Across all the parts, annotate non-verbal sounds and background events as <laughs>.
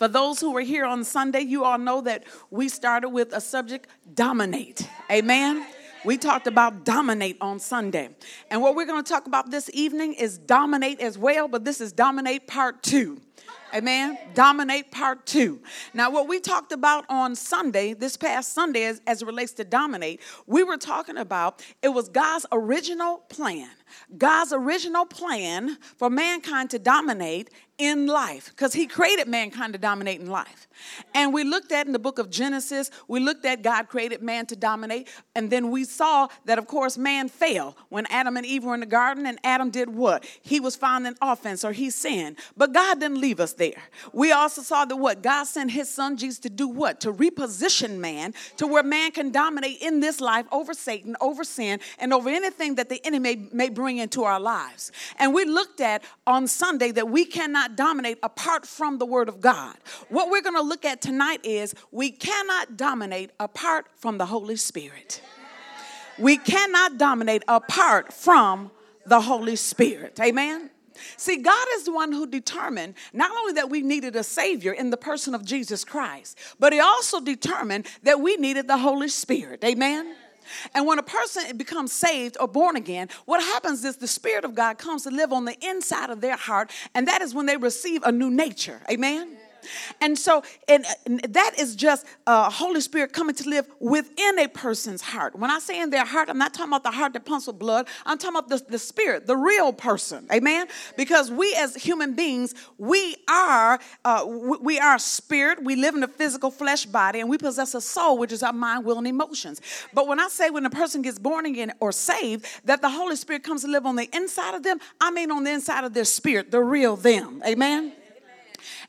For those who were here on Sunday, you all know that we started with a subject dominate. Amen. We talked about dominate on Sunday. And what we're going to talk about this evening is dominate as well, but this is dominate part two. Amen. Dominate part two. Now, what we talked about on Sunday, this past Sunday, as, as, it relates to dominate, we were talking about it was God's original plan. God's original plan for mankind to dominate in life because he created mankind to dominate in life. And we looked at in the book of Genesis, we looked at God created man to dominate. And then we saw that, of course, man fell when Adam and Eve were in the garden. And Adam did what? He was found in offense or he sinned. But God didn't leave us there. We also saw that what? God sent his son Jesus to do what? To reposition man to where man can dominate in this life over Satan, over sin, and over anything that the enemy may, may bring into our lives. And we looked at on Sunday that we cannot dominate apart from the Word of God. What we're going to look at tonight is we cannot dominate apart from the Holy Spirit. We cannot dominate apart from the Holy Spirit. Amen. See, God is the one who determined not only that we needed a Savior in the person of Jesus Christ, but He also determined that we needed the Holy Spirit. Amen. And when a person becomes saved or born again, what happens is the Spirit of God comes to live on the inside of their heart, and that is when they receive a new nature. Amen? And so, and, and that is just uh, Holy Spirit coming to live within a person's heart. When I say in their heart, I'm not talking about the heart that pumps with blood. I'm talking about the, the spirit, the real person. Amen. Because we as human beings, we are uh, we are spirit. We live in a physical flesh body, and we possess a soul, which is our mind, will, and emotions. But when I say when a person gets born again or saved, that the Holy Spirit comes to live on the inside of them, I mean on the inside of their spirit, the real them. Amen.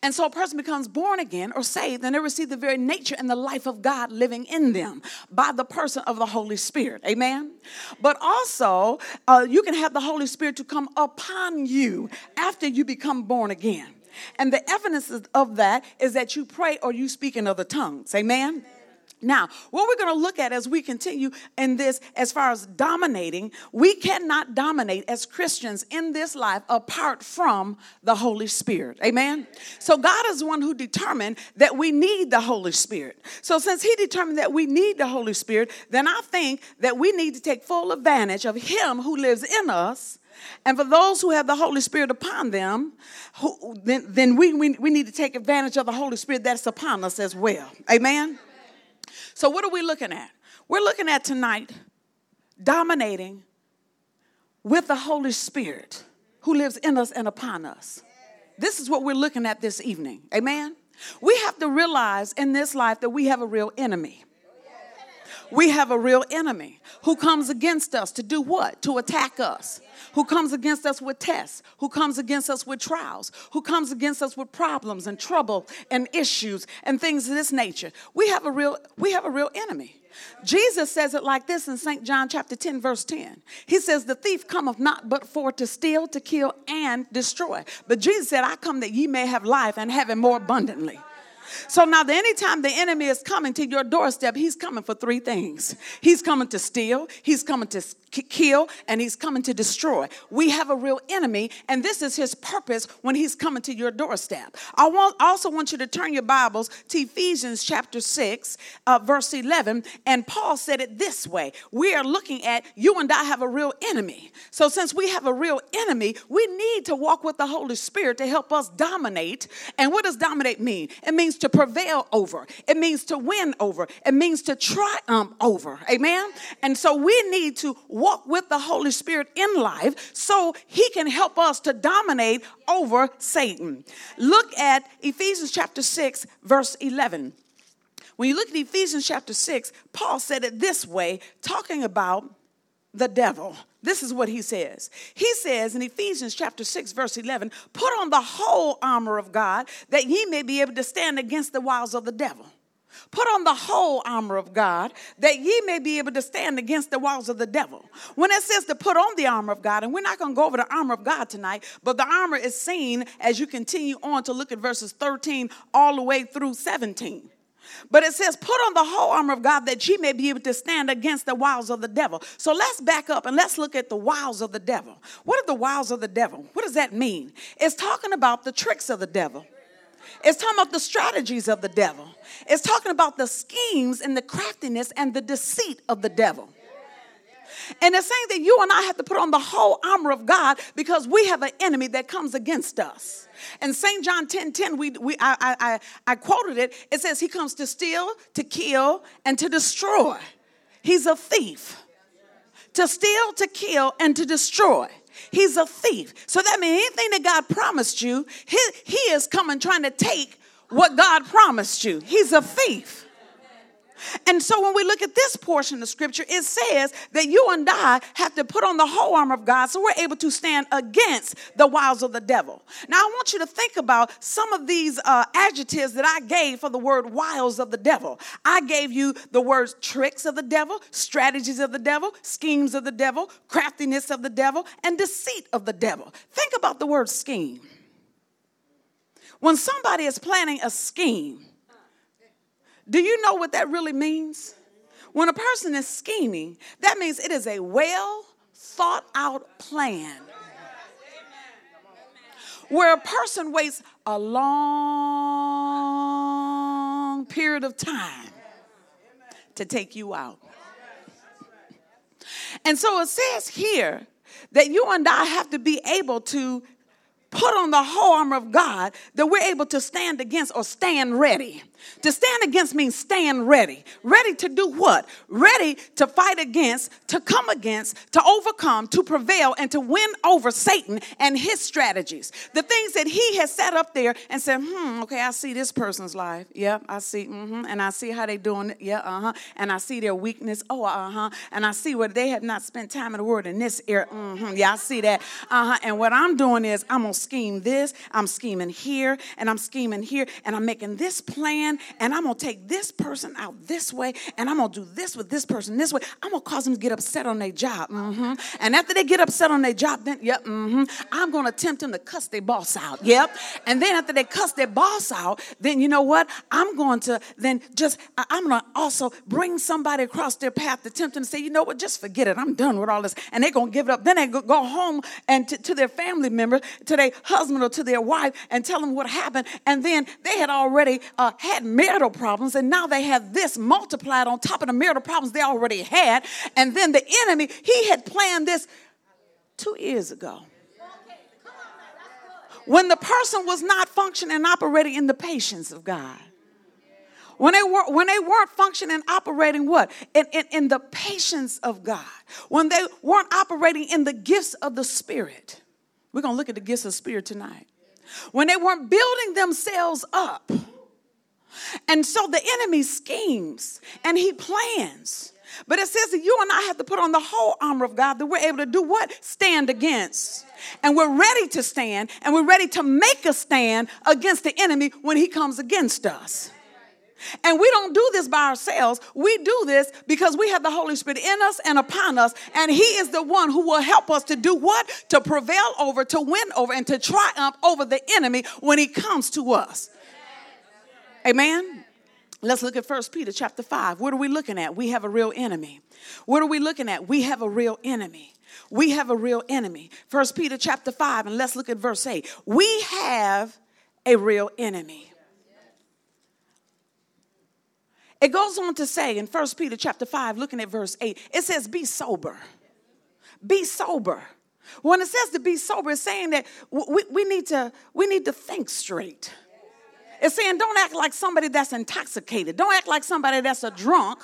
And so a person becomes born again or saved, and they receive the very nature and the life of God living in them by the person of the Holy Spirit. Amen. But also, uh, you can have the Holy Spirit to come upon you after you become born again. And the evidence of that is that you pray or you speak in other tongues. Amen. Now, what we're going to look at as we continue in this, as far as dominating, we cannot dominate as Christians in this life apart from the Holy Spirit. Amen? So, God is the one who determined that we need the Holy Spirit. So, since He determined that we need the Holy Spirit, then I think that we need to take full advantage of Him who lives in us. And for those who have the Holy Spirit upon them, who, then, then we, we, we need to take advantage of the Holy Spirit that's upon us as well. Amen? So, what are we looking at? We're looking at tonight dominating with the Holy Spirit who lives in us and upon us. This is what we're looking at this evening. Amen? We have to realize in this life that we have a real enemy. We have a real enemy who comes against us to do what? To attack us. Who comes against us with tests, who comes against us with trials, who comes against us with problems and trouble and issues and things of this nature. We have a real we have a real enemy. Jesus says it like this in St. John chapter 10, verse 10. He says, The thief cometh not but for to steal, to kill, and destroy. But Jesus said, I come that ye may have life and have it more abundantly. So now, the anytime the enemy is coming to your doorstep, he's coming for three things. He's coming to steal, he's coming to kill, and he's coming to destroy. We have a real enemy, and this is his purpose when he's coming to your doorstep. I want, also want you to turn your Bibles to Ephesians chapter 6, uh, verse 11. And Paul said it this way We are looking at you and I have a real enemy. So, since we have a real enemy, we need to walk with the Holy Spirit to help us dominate. And what does dominate mean? It means to prevail over, it means to win over, it means to triumph over. Amen? And so we need to walk with the Holy Spirit in life so he can help us to dominate over Satan. Look at Ephesians chapter 6, verse 11. When you look at Ephesians chapter 6, Paul said it this way, talking about the devil. This is what he says. He says in Ephesians chapter 6 verse 11, "Put on the whole armor of God that ye may be able to stand against the wiles of the devil." Put on the whole armor of God that ye may be able to stand against the walls of the devil. When it says to put on the armor of God, and we're not going to go over the armor of God tonight, but the armor is seen as you continue on to look at verses 13 all the way through 17. But it says, put on the whole armor of God that ye may be able to stand against the wiles of the devil. So let's back up and let's look at the wiles of the devil. What are the wiles of the devil? What does that mean? It's talking about the tricks of the devil. It's talking about the strategies of the devil. It's talking about the schemes and the craftiness and the deceit of the devil. And it's saying that you and I have to put on the whole armor of God because we have an enemy that comes against us. And St. John 10 10, we, we, I, I, I quoted it. It says, He comes to steal, to kill, and to destroy. He's a thief. To steal, to kill, and to destroy. He's a thief. So that means anything that God promised you, he, he is coming trying to take what God promised you. He's a thief. And so when we look at this portion of scripture, it says that you and I have to put on the whole armor of God so we're able to stand against the wiles of the devil. Now, I want you to think about some of these uh, adjectives that I gave for the word wiles of the devil. I gave you the words tricks of the devil, strategies of the devil, schemes of the devil, craftiness of the devil, and deceit of the devil. Think about the word scheme. When somebody is planning a scheme, do you know what that really means? When a person is scheming, that means it is a well thought out plan where a person waits a long period of time to take you out. And so it says here that you and I have to be able to put on the whole armor of God that we're able to stand against or stand ready. To stand against means stand ready. Ready to do what? Ready to fight against, to come against, to overcome, to prevail, and to win over Satan and his strategies. The things that he has set up there and said, hmm, okay, I see this person's life. Yeah, I see, mm-hmm. And I see how they doing it. Yeah, uh-huh. And I see their weakness. Oh, uh-huh. And I see where they have not spent time in the word in this area. Mm-hmm. Yeah, I see that. Uh-huh. And what I'm doing is I'm gonna scheme this, I'm scheming here, and I'm scheming here, and I'm making this plan, and I'm gonna take this person out this way, and I'm gonna do this with this person this way. I'm gonna cause them to get upset on their job. Mm-hmm. And after they get upset on their job, then, yep, mm-hmm, I'm gonna tempt them to cuss their boss out. Yep. And then after they cuss their boss out, then you know what? I'm going to then just, I'm gonna also bring somebody across their path to tempt them to say, you know what, just forget it. I'm done with all this. And they're gonna give it up. Then they go home and to, to their family members, to their husband or to their wife and tell them what happened. And then they had already uh, had marital problems, and now they have this multiplied on top of the marital problems they already had. And then the enemy, he had planned this two years ago. When the person was not functioning and operating in the patience of God when they were when they weren't functioning operating what in, in, in, the patience of god when they weren't operating in the gifts of the spirit we're going to look at the gifts of spirit tonight. When they weren't building themselves up. And so the enemy schemes and he plans. But it says that you and I have to put on the whole armor of God that we're able to do what? Stand against. And we're ready to stand and we're ready to make a stand against the enemy when he comes against us. And we don't do this by ourselves. We do this because we have the Holy Spirit in us and upon us. And He is the one who will help us to do what? To prevail over, to win over, and to triumph over the enemy when He comes to us. Amen. Let's look at First Peter chapter 5. What are we looking at? We have a real enemy. What are we looking at? We have a real enemy. We have a real enemy. First Peter chapter 5, and let's look at verse 8. We have a real enemy. It goes on to say in 1 Peter chapter 5, looking at verse 8, it says, Be sober. Be sober. When it says to be sober, it's saying that we, we, need, to, we need to think straight. It's saying don't act like somebody that's intoxicated. Don't act like somebody that's a drunk.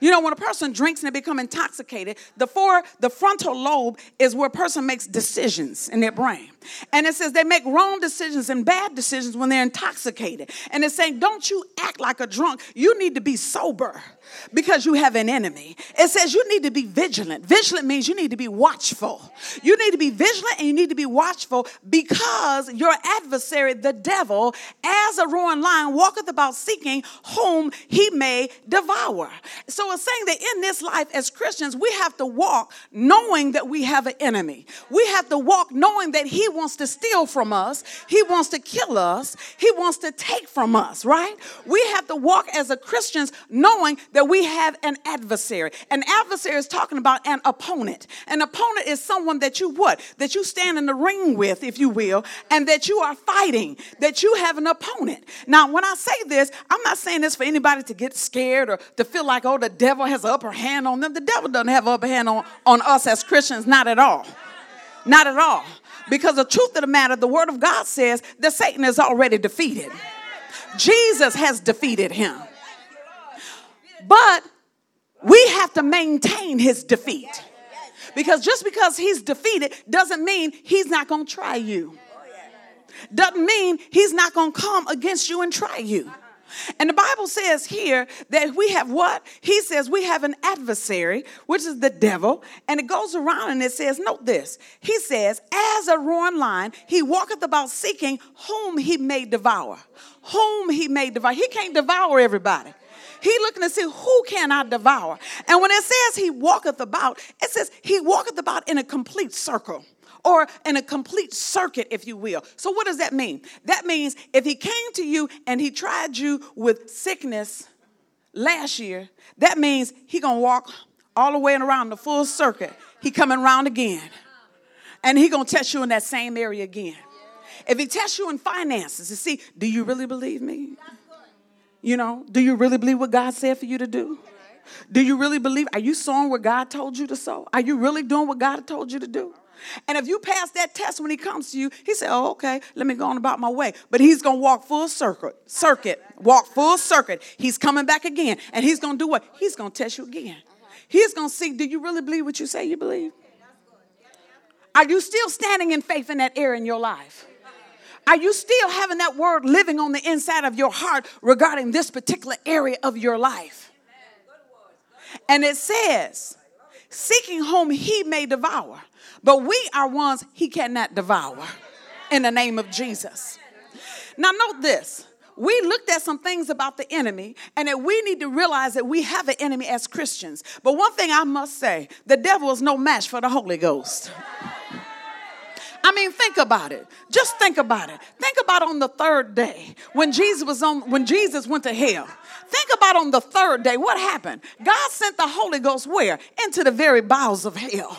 You know, when a person drinks and they become intoxicated, the four, the frontal lobe is where a person makes decisions in their brain. And it says they make wrong decisions and bad decisions when they're intoxicated. And it's saying, don't you act like a drunk. You need to be sober because you have an enemy. It says you need to be vigilant. Vigilant means you need to be watchful. You need to be vigilant and you need to be watchful because your adversary, the devil, as a roaring lion, walketh about seeking whom he may devour. So it's saying that in this life as Christians, we have to walk knowing that we have an enemy. We have to walk knowing that he wants to steal from us, he wants to kill us, he wants to take from us, right? We have to walk as a Christians knowing that we have an adversary. An adversary is talking about an opponent. An opponent is someone that you what? That you stand in the ring with, if you will, and that you are fighting, that you have an opponent. Now, when I say this, I'm not saying this for anybody to get scared or to feel like, oh, the devil has an upper hand on them. The devil doesn't have an upper hand on, on us as Christians, not at all. Not at all. Because the truth of the matter, the word of God says that Satan is already defeated. Jesus has defeated him. But we have to maintain his defeat. Because just because he's defeated doesn't mean he's not going to try you. Doesn't mean he's not going to come against you and try you. And the Bible says here that we have what? He says we have an adversary, which is the devil. And it goes around and it says, note this. He says, as a roaring lion, he walketh about seeking whom he may devour. Whom he may devour. He can't devour everybody. He looking to see who can I devour. And when it says he walketh about, it says he walketh about in a complete circle or in a complete circuit, if you will. So, what does that mean? That means if he came to you and he tried you with sickness last year, that means he gonna walk all the way around the full circuit. He coming around again, and he gonna test you in that same area again. If he tests you in finances to see, do you really believe me? You know, do you really believe what God said for you to do? Do you really believe? Are you sowing what God told you to sow? Are you really doing what God told you to do? And if you pass that test when he comes to you, he said, Oh, okay, let me go on about my way. But he's gonna walk full circuit, circuit, walk full circuit. He's coming back again. And he's gonna do what? He's gonna test you again. He's gonna see, do you really believe what you say you believe? Are you still standing in faith in that area in your life? Are you still having that word living on the inside of your heart regarding this particular area of your life? And it says, seeking whom he may devour. But we are ones he cannot devour in the name of Jesus. Now, note this. We looked at some things about the enemy, and that we need to realize that we have an enemy as Christians. But one thing I must say the devil is no match for the Holy Ghost. I mean, think about it. Just think about it. Think about on the third day when Jesus was on when Jesus went to hell. Think about on the third day what happened. God sent the Holy Ghost where? Into the very bowels of hell.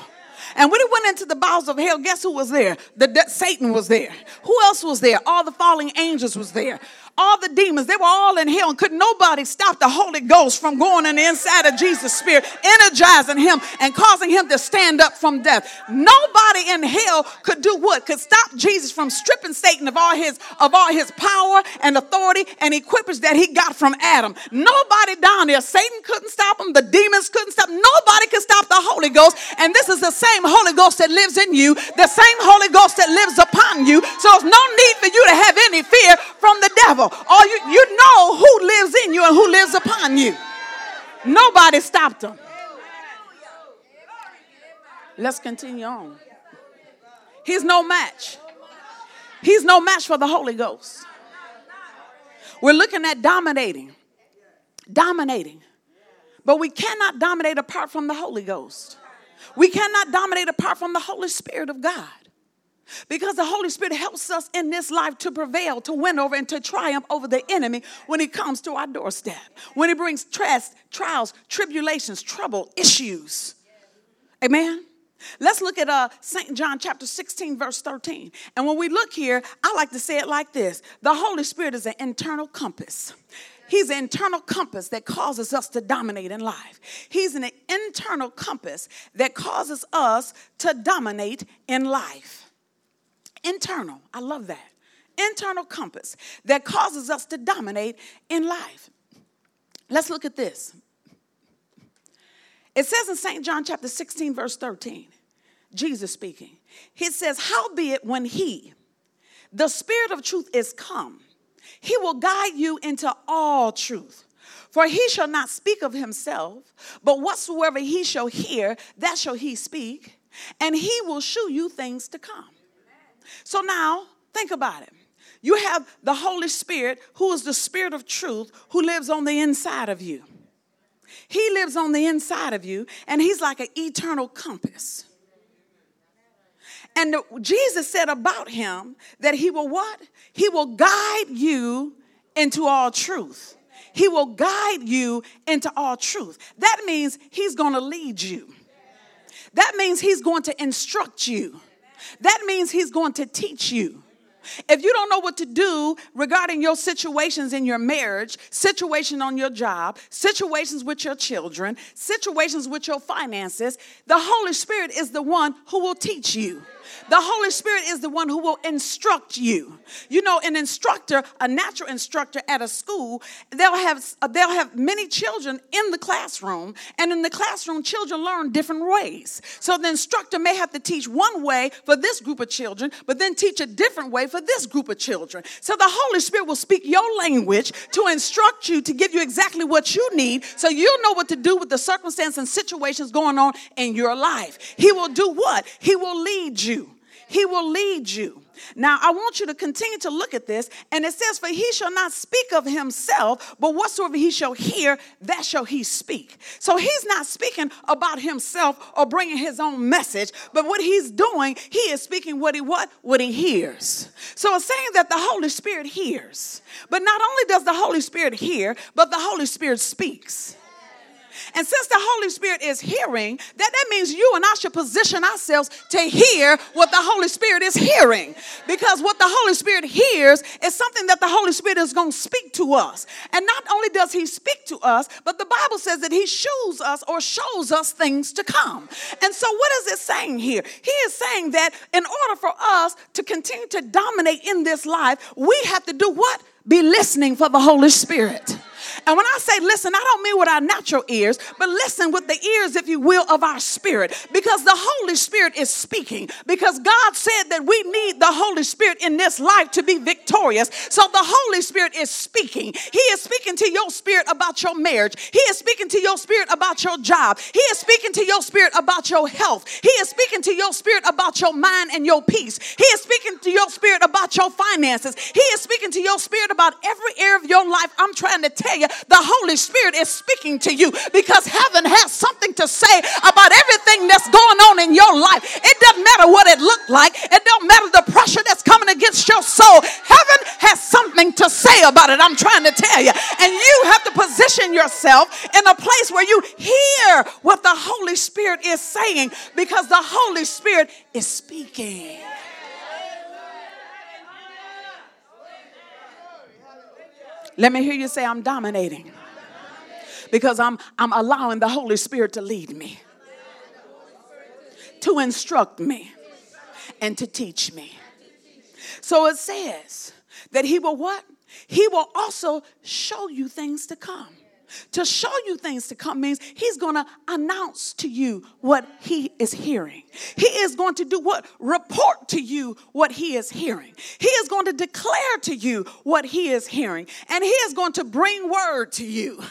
And when he went into the bowels of hell, guess who was there? The, the, Satan was there. Who else was there? All the falling angels was there all the demons, they were all in hell, and could nobody stop the Holy Ghost from going in the inside of Jesus' spirit, energizing him and causing him to stand up from death. Nobody in hell could do what? Could stop Jesus from stripping Satan of all his of all his power and authority and equipage that he got from Adam. Nobody down there, Satan couldn't stop him, the demons couldn't stop. Nobody could stop the Holy Ghost. And this is the same Holy Ghost that lives in you, the same Holy Ghost that lives upon you. So there's no need for you to have any fear from the devil devil. All you, you know who lives in you and who lives upon you. Nobody stopped him. Let's continue on. He's no match. He's no match for the Holy Ghost. We're looking at dominating. Dominating. But we cannot dominate apart from the Holy Ghost. We cannot dominate apart from the Holy Spirit of God. Because the Holy Spirit helps us in this life to prevail, to win over, and to triumph over the enemy when he comes to our doorstep. When he brings stress, trials, tribulations, trouble, issues. Amen. Let's look at uh, St. John chapter 16, verse 13. And when we look here, I like to say it like this The Holy Spirit is an internal compass. He's an internal compass that causes us to dominate in life. He's an internal compass that causes us to dominate in life. Internal, I love that. Internal compass that causes us to dominate in life. Let's look at this. It says in St. John chapter 16, verse 13, Jesus speaking. He says, Howbeit, when he, the Spirit of truth, is come, he will guide you into all truth. For he shall not speak of himself, but whatsoever he shall hear, that shall he speak, and he will shew you things to come. So now, think about it. You have the Holy Spirit, who is the Spirit of truth, who lives on the inside of you. He lives on the inside of you, and He's like an eternal compass. And Jesus said about Him that He will what? He will guide you into all truth. He will guide you into all truth. That means He's going to lead you. That means He's going to instruct you. That means He's going to teach you. If you don't know what to do regarding your situations in your marriage, situation on your job, situations with your children, situations with your finances, the Holy Spirit is the one who will teach you. The Holy Spirit is the one who will instruct you. You know, an instructor, a natural instructor at a school, they'll have they'll have many children in the classroom, and in the classroom, children learn different ways. So the instructor may have to teach one way for this group of children, but then teach a different way for this group of children. So the Holy Spirit will speak your language to instruct you to give you exactly what you need, so you'll know what to do with the circumstances and situations going on in your life. He will do what? He will lead you. He will lead you. Now, I want you to continue to look at this, and it says, For he shall not speak of himself, but whatsoever he shall hear, that shall he speak. So he's not speaking about himself or bringing his own message, but what he's doing, he is speaking what he what? What he hears. So it's saying that the Holy Spirit hears. But not only does the Holy Spirit hear, but the Holy Spirit speaks. And since the Holy Spirit is hearing, that, that means you and I should position ourselves to hear what the Holy Spirit is hearing. Because what the Holy Spirit hears is something that the Holy Spirit is going to speak to us. And not only does He speak to us, but the Bible says that He shows us or shows us things to come. And so, what is it saying here? He is saying that in order for us to continue to dominate in this life, we have to do what? Be listening for the Holy Spirit. And when I say listen, I don't mean with our natural ears, but listen with the ears, if you will, of our spirit. Because the Holy Spirit is speaking. Because God said that we need the Holy Spirit in this life to be victorious. So the Holy Spirit is speaking. He is speaking to your spirit about your marriage. He is speaking to your spirit about your job. He is speaking to your spirit about your health. He is speaking to your spirit about your mind and your peace. He is speaking to your spirit about your finances. He is speaking to your spirit about every area of your life. I'm trying to tell you, the Holy Spirit is speaking to you because heaven has something to say about everything that's going on in your life. It doesn't matter what it looked like, it don't matter the pressure that's coming against your soul. Heaven has something to say about it. I'm trying to tell you. And you have to position yourself in a place where you hear what the Holy Spirit is saying because the Holy Spirit is speaking. Let me hear you say, I'm dominating. Because I'm, I'm allowing the Holy Spirit to lead me, to instruct me, and to teach me. So it says that He will what? He will also show you things to come. To show you things to come means he's going to announce to you what he is hearing. He is going to do what? Report to you what he is hearing. He is going to declare to you what he is hearing. And he is going to bring word to you.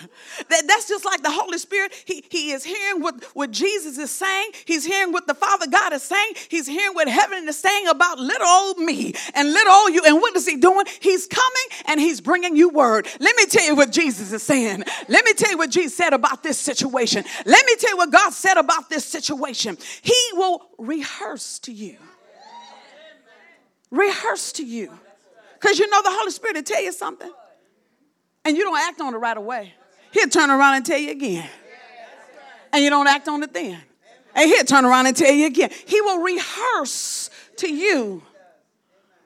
That, that's just like the Holy Spirit. He, he is hearing what, what Jesus is saying. He's hearing what the Father God is saying. He's hearing what heaven is saying about little old me and little old you. And what is he doing? He's coming and he's bringing you word. Let me tell you what Jesus is saying. Let me tell you what Jesus said about this situation. Let me tell you what God said about this situation. He will rehearse to you. Rehearse to you. Because you know the Holy Spirit will tell you something and you don't act on it right away. He'll turn around and tell you again. And you don't act on it then. And he'll turn around and tell you again. He will rehearse to you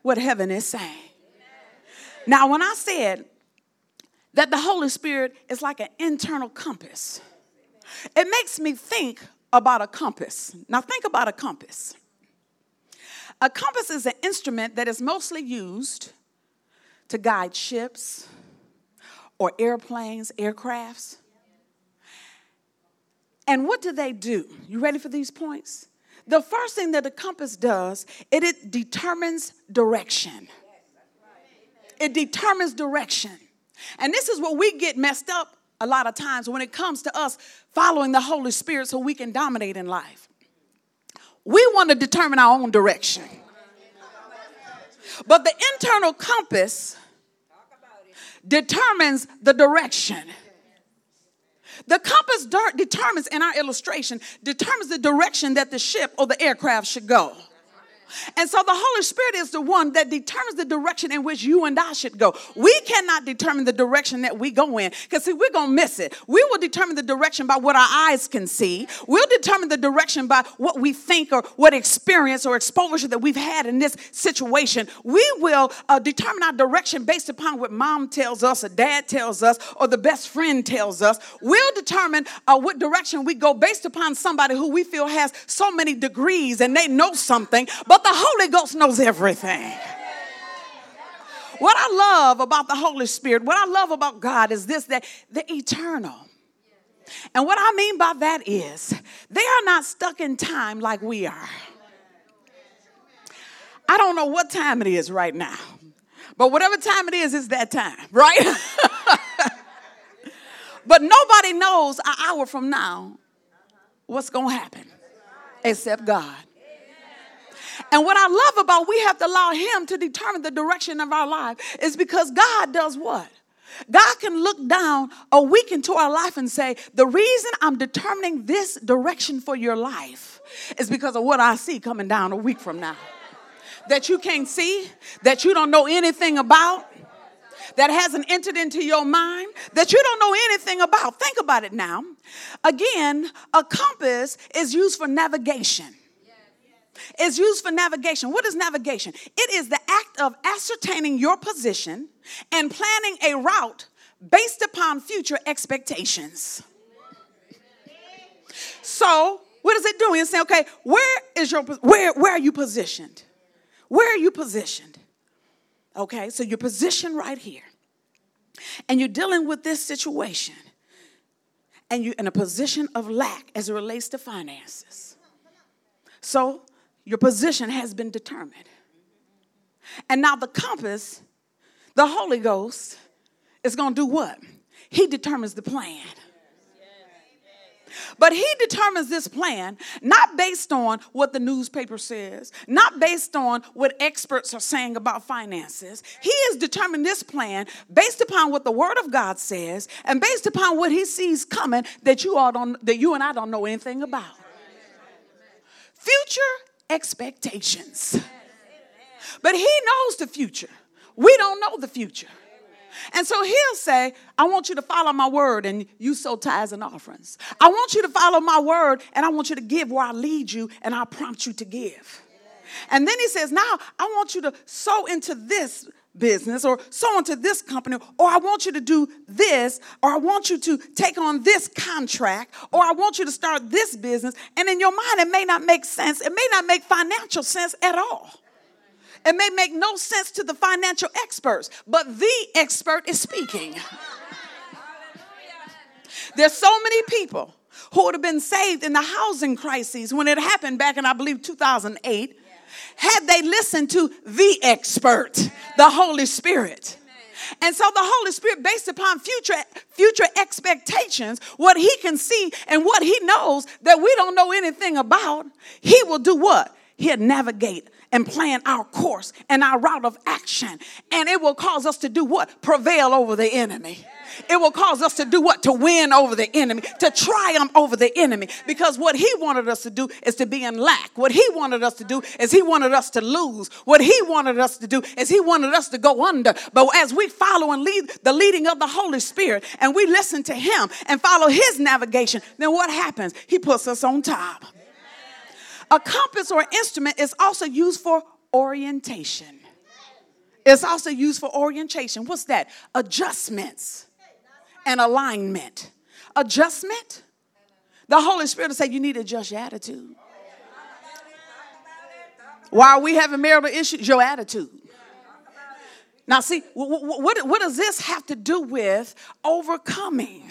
what heaven is saying. Now, when I said that the Holy Spirit is like an internal compass. It makes me think about a compass. Now, think about a compass. A compass is an instrument that is mostly used to guide ships or airplanes, aircrafts. And what do they do? You ready for these points? The first thing that a compass does, it, it determines direction. It determines direction. And this is where we get messed up a lot of times when it comes to us following the Holy Spirit so we can dominate in life. We want to determine our own direction. But the internal compass determines the direction. The compass determines, in our illustration, determines the direction that the ship or the aircraft should go. And so the Holy Spirit is the one that determines the direction in which you and I should go. We cannot determine the direction that we go in because, see, we're going to miss it. We will determine the direction by what our eyes can see, we'll determine the direction by what we think or what experience or exposure that we've had in this situation. We will uh, determine our direction based upon what mom tells us, or dad tells us, or the best friend tells us. We'll determine uh, what direction we go based upon somebody who we feel has so many degrees and they know something, but the Holy Ghost knows everything. What I love about the Holy Spirit, what I love about God is this that the eternal. And what I mean by that is they are not stuck in time like we are. I don't know what time it is right now, but whatever time it is, it's that time, right? <laughs> but nobody knows an hour from now what's going to happen except God. And what I love about we have to allow Him to determine the direction of our life is because God does what? God can look down a week into our life and say, The reason I'm determining this direction for your life is because of what I see coming down a week from now. That you can't see, that you don't know anything about, that hasn't entered into your mind, that you don't know anything about. Think about it now. Again, a compass is used for navigation is used for navigation. What is navigation? It is the act of ascertaining your position and planning a route based upon future expectations. So, what is it doing? It's saying, okay, where is your where where are you positioned? Where are you positioned? Okay, so you're positioned right here. And you're dealing with this situation. And you're in a position of lack as it relates to finances. So your position has been determined. And now the compass, the Holy Ghost, is going to do what? He determines the plan. But he determines this plan not based on what the newspaper says, not based on what experts are saying about finances. He has determined this plan based upon what the word of God says and based upon what he sees coming that you all don't that you and I don't know anything about. Future expectations. But he knows the future. We don't know the future. And so he'll say, I want you to follow my word and you sow tithes and offerings. I want you to follow my word and I want you to give where I lead you and I prompt you to give. And then he says, Now I want you to sow into this business or sow into this company, or I want you to do this, or I want you to take on this contract, or I want you to start this business. And in your mind, it may not make sense. It may not make financial sense at all. It may make no sense to the financial experts, but the expert is speaking. There's so many people who would have been saved in the housing crises when it happened back in, I believe, 2008 had they listened to the expert, the Holy Spirit. And so the Holy Spirit, based upon future, future expectations, what he can see and what he knows that we don't know anything about, he will do what? He'll navigate and plan our course and our route of action. And it will cause us to do what? Prevail over the enemy. It will cause us to do what? To win over the enemy, to triumph over the enemy. Because what he wanted us to do is to be in lack. What he wanted us to do is he wanted us to lose. What he wanted us to do is he wanted us to go under. But as we follow and lead the leading of the Holy Spirit and we listen to him and follow his navigation, then what happens? He puts us on top. A compass or instrument is also used for orientation. It's also used for orientation. What's that? Adjustments and alignment. Adjustment. The Holy Spirit will say you need to adjust your attitude. Why are we having marital issues? Your attitude. Now, see, what, what, what does this have to do with overcoming?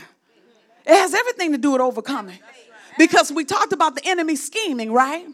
It has everything to do with overcoming. Because we talked about the enemy scheming, right?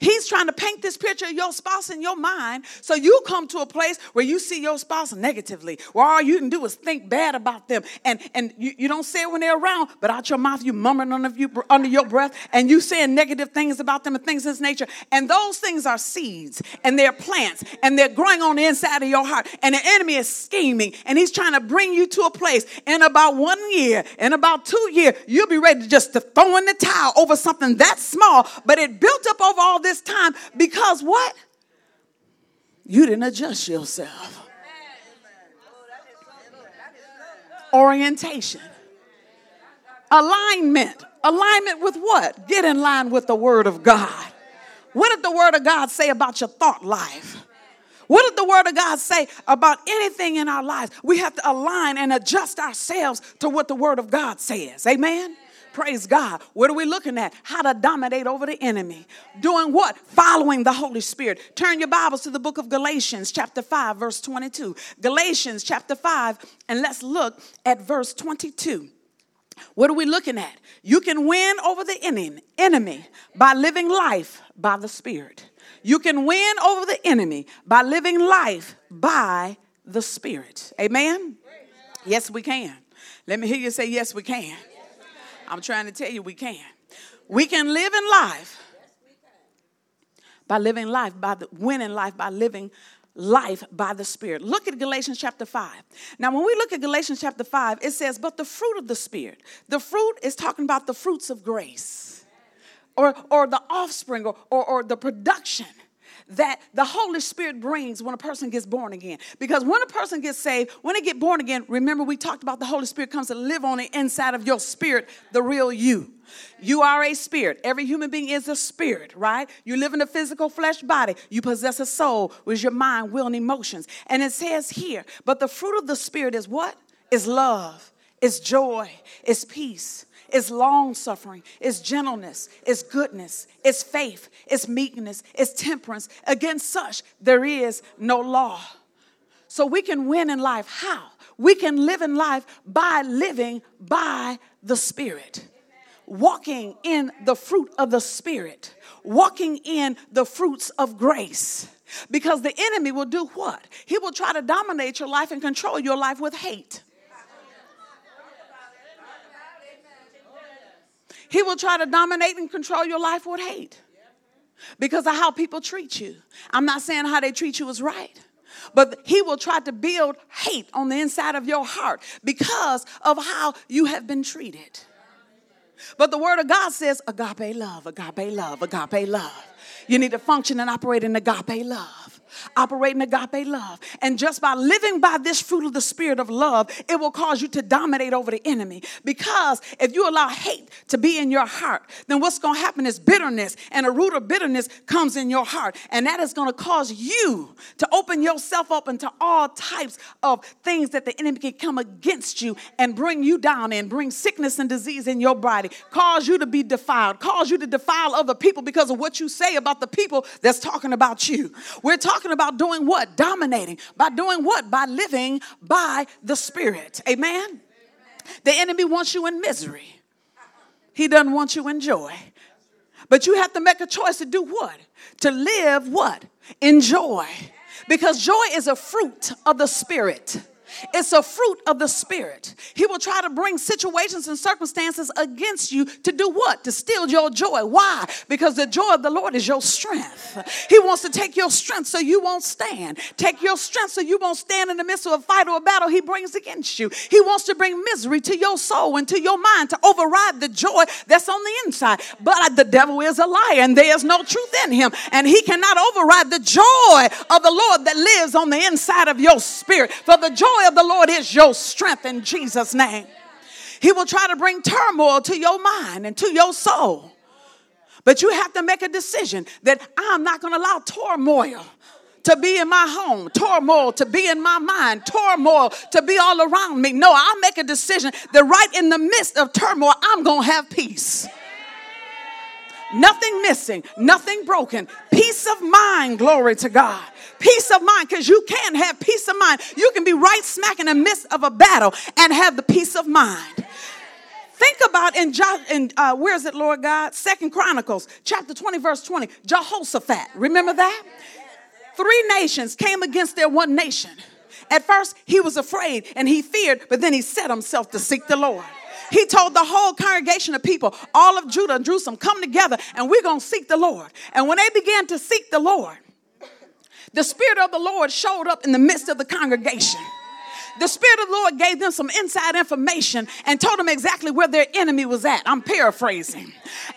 He's trying to paint this picture of your spouse in your mind so you come to a place where you see your spouse negatively, where all you can do is think bad about them. And, and you, you don't say it when they're around, but out your mouth you murmuring under, you, under your breath and you saying negative things about them and things of this nature. And those things are seeds and they're plants and they're growing on the inside of your heart. And the enemy is scheming and he's trying to bring you to a place in about one year, in about two years, you'll be ready to just to throw in the towel over something that small, but it built up over all this time because what? You didn't adjust yourself. Orientation. Alignment. Alignment with what? Get in line with the Word of God. What did the Word of God say about your thought life? What did the Word of God say about anything in our lives? We have to align and adjust ourselves to what the Word of God says. Amen? Praise God. What are we looking at? How to dominate over the enemy. Doing what? Following the Holy Spirit. Turn your Bibles to the book of Galatians, chapter 5, verse 22. Galatians, chapter 5, and let's look at verse 22. What are we looking at? You can win over the enemy by living life by the Spirit. You can win over the enemy by living life by the Spirit. Amen? Yes, we can. Let me hear you say, Yes, we can. I'm trying to tell you we can. We can live in life by living life, by the, winning life, by living life by the Spirit. Look at Galatians chapter 5. Now, when we look at Galatians chapter 5, it says, But the fruit of the Spirit. The fruit is talking about the fruits of grace or, or the offspring or, or, or the production that the Holy Spirit brings when a person gets born again. Because when a person gets saved, when they get born again, remember we talked about the Holy Spirit comes to live on the inside of your spirit, the real you. You are a spirit. Every human being is a spirit, right? You live in a physical flesh body. You possess a soul, is your mind, will, and emotions. And it says here, but the fruit of the spirit is what? Is love, is joy, is peace it's long suffering, it's gentleness, it's goodness, it's faith, it's meekness, it's temperance. Against such, there is no law. So we can win in life. How? We can live in life by living by the Spirit. Walking in the fruit of the Spirit, walking in the fruits of grace. Because the enemy will do what? He will try to dominate your life and control your life with hate. He will try to dominate and control your life with hate because of how people treat you. I'm not saying how they treat you is right. But he will try to build hate on the inside of your heart because of how you have been treated. But the word of God says agape love, agape love, agape love. You need to function and operate in agape love operating agape love. And just by living by this fruit of the spirit of love, it will cause you to dominate over the enemy. Because if you allow hate to be in your heart, then what's going to happen is bitterness, and a root of bitterness comes in your heart. And that is going to cause you to open yourself up into all types of things that the enemy can come against you and bring you down and bring sickness and disease in your body, cause you to be defiled, cause you to defile other people because of what you say about the people that's talking about you. We're talking talking about doing what? Dominating. By doing what? By living by the Spirit. Amen? The enemy wants you in misery, he doesn't want you in joy. But you have to make a choice to do what? To live what? In joy. Because joy is a fruit of the Spirit. It's a fruit of the Spirit. He will try to bring situations and circumstances against you to do what? To steal your joy. Why? Because the joy of the Lord is your strength. He wants to take your strength so you won't stand. Take your strength so you won't stand in the midst of a fight or a battle he brings against you. He wants to bring misery to your soul and to your mind to override the joy that's on the inside. But the devil is a liar and there is no truth in him. And he cannot override the joy of the Lord that lives on the inside of your spirit. For the joy of the Lord is your strength in Jesus' name. He will try to bring turmoil to your mind and to your soul. But you have to make a decision that I'm not going to allow turmoil to be in my home, turmoil to be in my mind, turmoil to be all around me. No, I make a decision that right in the midst of turmoil, I'm going to have peace. Nothing missing, nothing broken. Peace of mind, glory to God. Peace of mind, because you can have peace of mind. You can be right smack in the midst of a battle and have the peace of mind. Think about in, jo- in uh, where is it, Lord God? Second Chronicles, chapter 20, verse 20. Jehoshaphat, remember that? Three nations came against their one nation. At first, he was afraid and he feared, but then he set himself to seek the Lord. He told the whole congregation of people, all of Judah and Jerusalem, come together and we're going to seek the Lord. And when they began to seek the Lord, the Spirit of the Lord showed up in the midst of the congregation the Spirit of the Lord gave them some inside information and told them exactly where their enemy was at. I'm paraphrasing.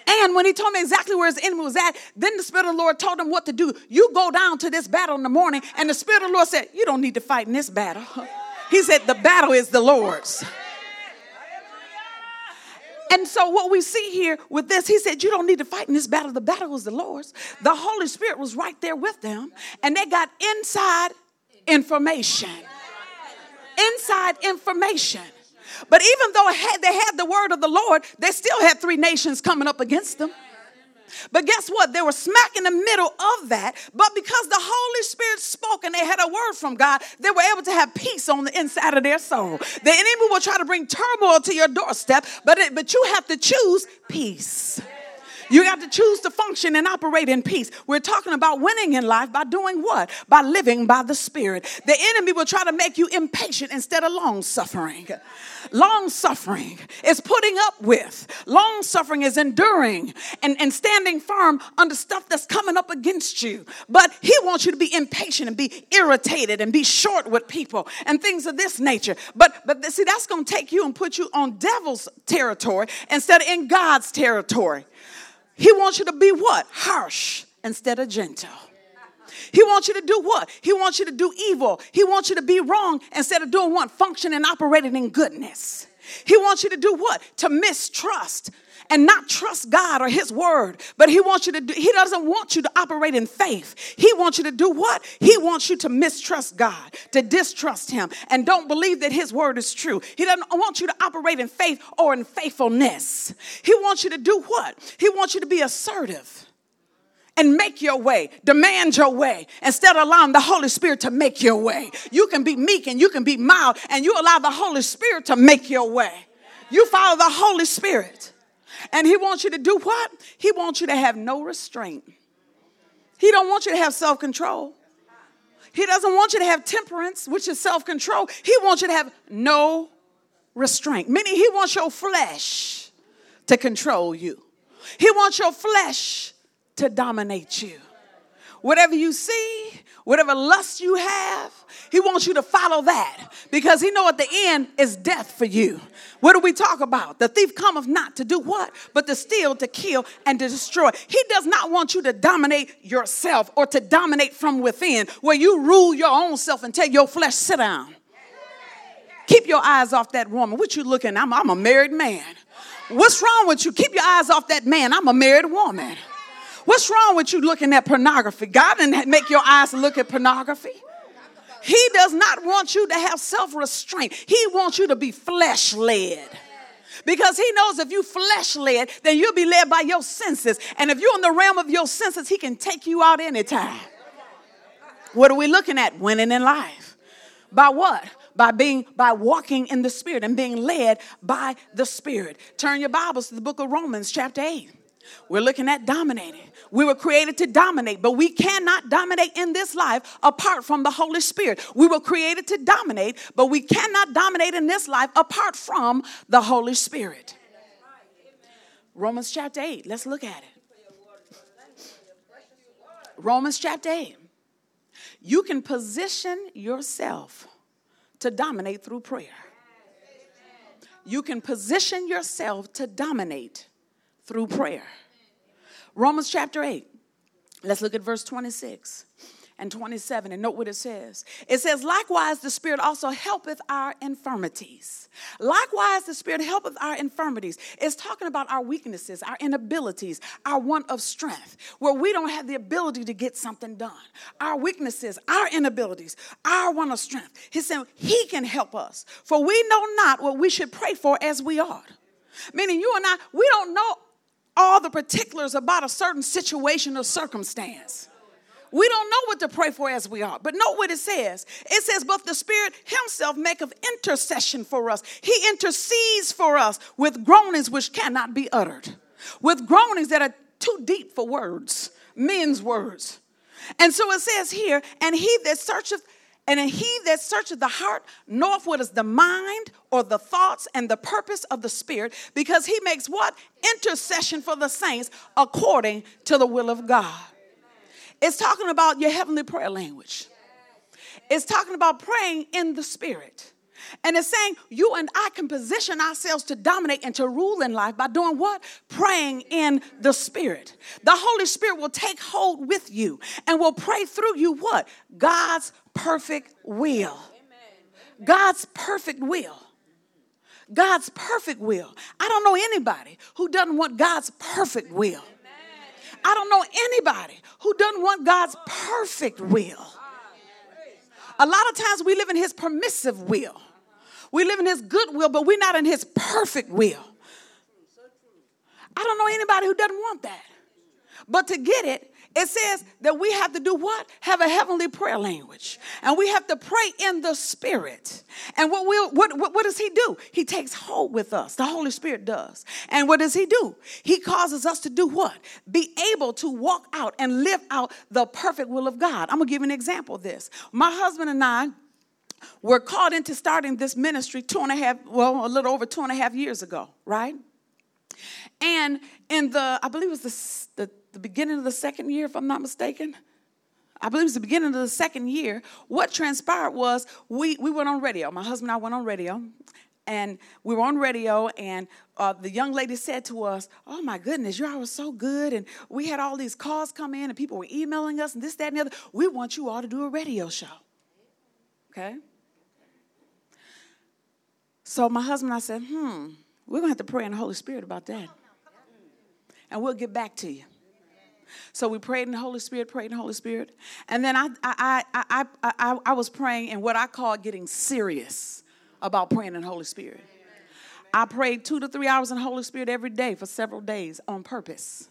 And when he told me exactly where his enemy was at, then the Spirit of the Lord told them what to do. You go down to this battle in the morning, and the Spirit of the Lord said, You don't need to fight in this battle. <laughs> He said, The battle is the Lord's. And so, what we see here with this, he said, You don't need to fight in this battle. The battle was the Lord's. The Holy Spirit was right there with them, and they got inside information inside information. But even though they had the word of the Lord, they still had three nations coming up against them. But guess what? They were smack in the middle of that. But because the Holy Spirit spoke and they had a word from God, they were able to have peace on the inside of their soul. The enemy will try to bring turmoil to your doorstep, but, it, but you have to choose peace. You have to choose to function and operate in peace. We're talking about winning in life by doing what? By living by the Spirit. The enemy will try to make you impatient instead of long suffering. Long suffering is putting up with, long suffering is enduring and, and standing firm under stuff that's coming up against you. But he wants you to be impatient and be irritated and be short with people and things of this nature. But but see, that's gonna take you and put you on devil's territory instead of in God's territory. He wants you to be what? Harsh instead of gentle. He wants you to do what? He wants you to do evil. He wants you to be wrong instead of doing what? Function and operating in goodness. He wants you to do what? To mistrust and not trust God or His word. But He wants you to do, He doesn't want you to operate in faith. He wants you to do what? He wants you to mistrust God, to distrust Him, and don't believe that His word is true. He doesn't want you to operate in faith or in faithfulness. He wants you to do what? He wants you to be assertive and make your way, demand your way, instead of allowing the Holy Spirit to make your way. You can be meek and you can be mild, and you allow the Holy Spirit to make your way. You follow the Holy Spirit. And he wants you to do what? He wants you to have no restraint. He don't want you to have self-control. He doesn't want you to have temperance, which is self-control. He wants you to have no restraint. Meaning he wants your flesh to control you. He wants your flesh to dominate you. Whatever you see, whatever lust you have, he wants you to follow that because he know at the end is death for you. What do we talk about? The thief cometh not to do what? But to steal, to kill, and to destroy. He does not want you to dominate yourself or to dominate from within, where you rule your own self and tell your flesh, sit down. Keep your eyes off that woman. What you looking? I'm, I'm a married man. What's wrong with you? Keep your eyes off that man. I'm a married woman. What's wrong with you looking at pornography? God didn't make your eyes look at pornography. He does not want you to have self restraint, He wants you to be flesh led. Because he knows if you flesh led, then you'll be led by your senses. And if you're in the realm of your senses, he can take you out anytime. What are we looking at? Winning in life. By what? By being by walking in the spirit and being led by the spirit. Turn your Bibles to the book of Romans, chapter 8. We're looking at dominating. We were created to dominate, but we cannot dominate in this life apart from the Holy Spirit. We were created to dominate, but we cannot dominate in this life apart from the Holy Spirit. Romans chapter 8, let's look at it. Romans chapter 8. You can position yourself to dominate through prayer. You can position yourself to dominate through prayer. Romans chapter 8. Let's look at verse 26 and 27 and note what it says. It says, Likewise, the Spirit also helpeth our infirmities. Likewise, the Spirit helpeth our infirmities. It's talking about our weaknesses, our inabilities, our want of strength, where we don't have the ability to get something done. Our weaknesses, our inabilities, our want of strength. He said, He can help us. For we know not what we should pray for as we ought. Meaning, you and I, we don't know all the particulars about a certain situation or circumstance. We don't know what to pray for as we are, but know what it says. It says, But the Spirit Himself maketh intercession for us. He intercedes for us with groanings which cannot be uttered, with groanings that are too deep for words, men's words. And so it says here, and he that searcheth and he that searcheth the heart knoweth what is the mind or the thoughts and the purpose of the Spirit, because he makes what? Intercession for the saints according to the will of God. It's talking about your heavenly prayer language. It's talking about praying in the Spirit. And it's saying you and I can position ourselves to dominate and to rule in life by doing what? Praying in the Spirit. The Holy Spirit will take hold with you and will pray through you what? God's perfect will. God's perfect will. God's perfect will. I don't know anybody who doesn't want God's perfect will. I don't know anybody who doesn't want God's perfect will. A lot of times we live in His permissive will. We live in His good will, but we're not in His perfect will. I don't know anybody who doesn't want that. But to get it, it says that we have to do what? Have a heavenly prayer language. And we have to pray in the spirit. And what will what, what, what does he do? He takes hold with us. The Holy Spirit does. And what does he do? He causes us to do what? Be able to walk out and live out the perfect will of God. I'm gonna give you an example of this. My husband and I were called into starting this ministry two and a half, well, a little over two and a half years ago, right? And in the, I believe it was the, the, the beginning of the second year, if I'm not mistaken. I believe it was the beginning of the second year. What transpired was we, we went on radio. My husband and I went on radio. And we were on radio, and uh, the young lady said to us, Oh my goodness, y'all were so good. And we had all these calls come in, and people were emailing us, and this, that, and the other. We want you all to do a radio show. Okay? So my husband and I said, Hmm, we're going to have to pray in the Holy Spirit about that. And we'll get back to you. So we prayed in the Holy Spirit, prayed in the Holy Spirit. And then I, I, I, I, I, I was praying in what I call getting serious about praying in the Holy Spirit. I prayed two to three hours in the Holy Spirit every day for several days on purpose.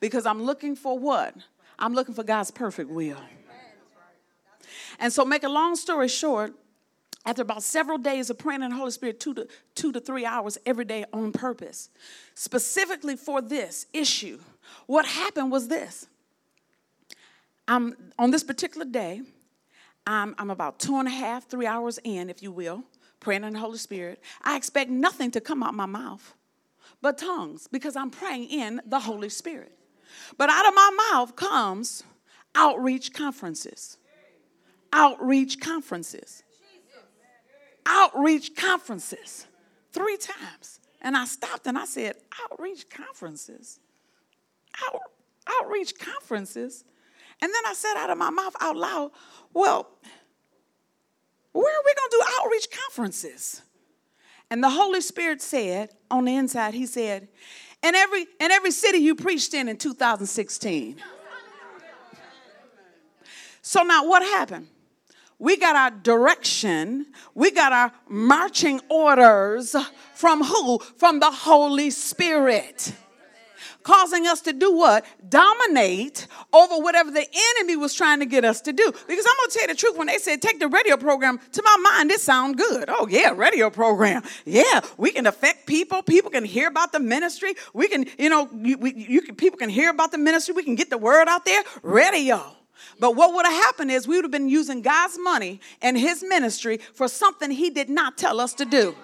Because I'm looking for what? I'm looking for God's perfect will. And so, make a long story short, after about several days of praying in the Holy Spirit, two to, two to three hours every day on purpose, specifically for this issue, what happened was this. I'm, on this particular day, I'm, I'm about two and a half, three hours in, if you will, praying in the Holy Spirit. I expect nothing to come out my mouth but tongues because I'm praying in the Holy Spirit. But out of my mouth comes outreach conferences. Outreach conferences outreach conferences three times. And I stopped and I said, Outreach conferences? Out, outreach conferences? And then I said out of my mouth out loud, Well, where are we going to do outreach conferences? And the Holy Spirit said on the inside, He said, in every, in every city you preached in in 2016. So now what happened? We got our direction, we got our marching orders from who? From the Holy Spirit. Causing us to do what? Dominate over whatever the enemy was trying to get us to do. Because I'm gonna tell you the truth, when they said take the radio program, to my mind, it sound good. Oh, yeah, radio program. Yeah, we can affect people. People can hear about the ministry. We can, you know, you, we, you can, people can hear about the ministry. We can get the word out there. Radio. But what would have happened is we would have been using God's money and his ministry for something he did not tell us to do.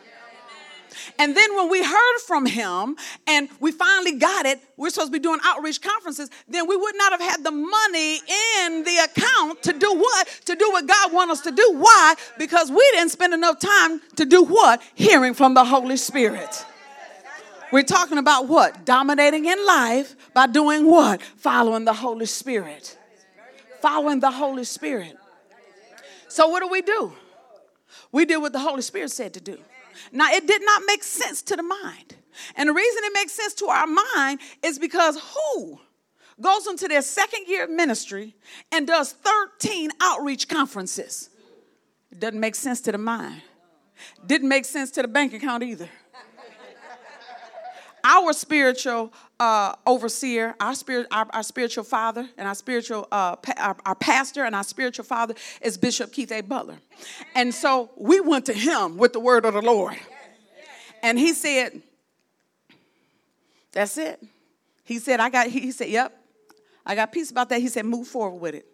And then when we heard from him and we finally got it, we're supposed to be doing outreach conferences, then we would not have had the money in the account to do what? To do what God wants us to do. Why? Because we didn't spend enough time to do what? Hearing from the Holy Spirit. We're talking about what? Dominating in life by doing what? Following the Holy Spirit following the Holy Spirit. So, what do we do? We did what the Holy Spirit said to do. Now, it did not make sense to the mind. And the reason it makes sense to our mind is because who goes into their second year of ministry and does 13 outreach conferences? It doesn't make sense to the mind. Didn't make sense to the bank account either. our spiritual uh, overseer, our spirit, our, our, spiritual father, and our spiritual uh, pa- our, our, pastor and our spiritual father is Bishop Keith A. Butler. And so we went to him with the word of the Lord, and he said, "That's it." He said, "I got." He, he said, "Yep, I got peace about that." He said, "Move forward with it."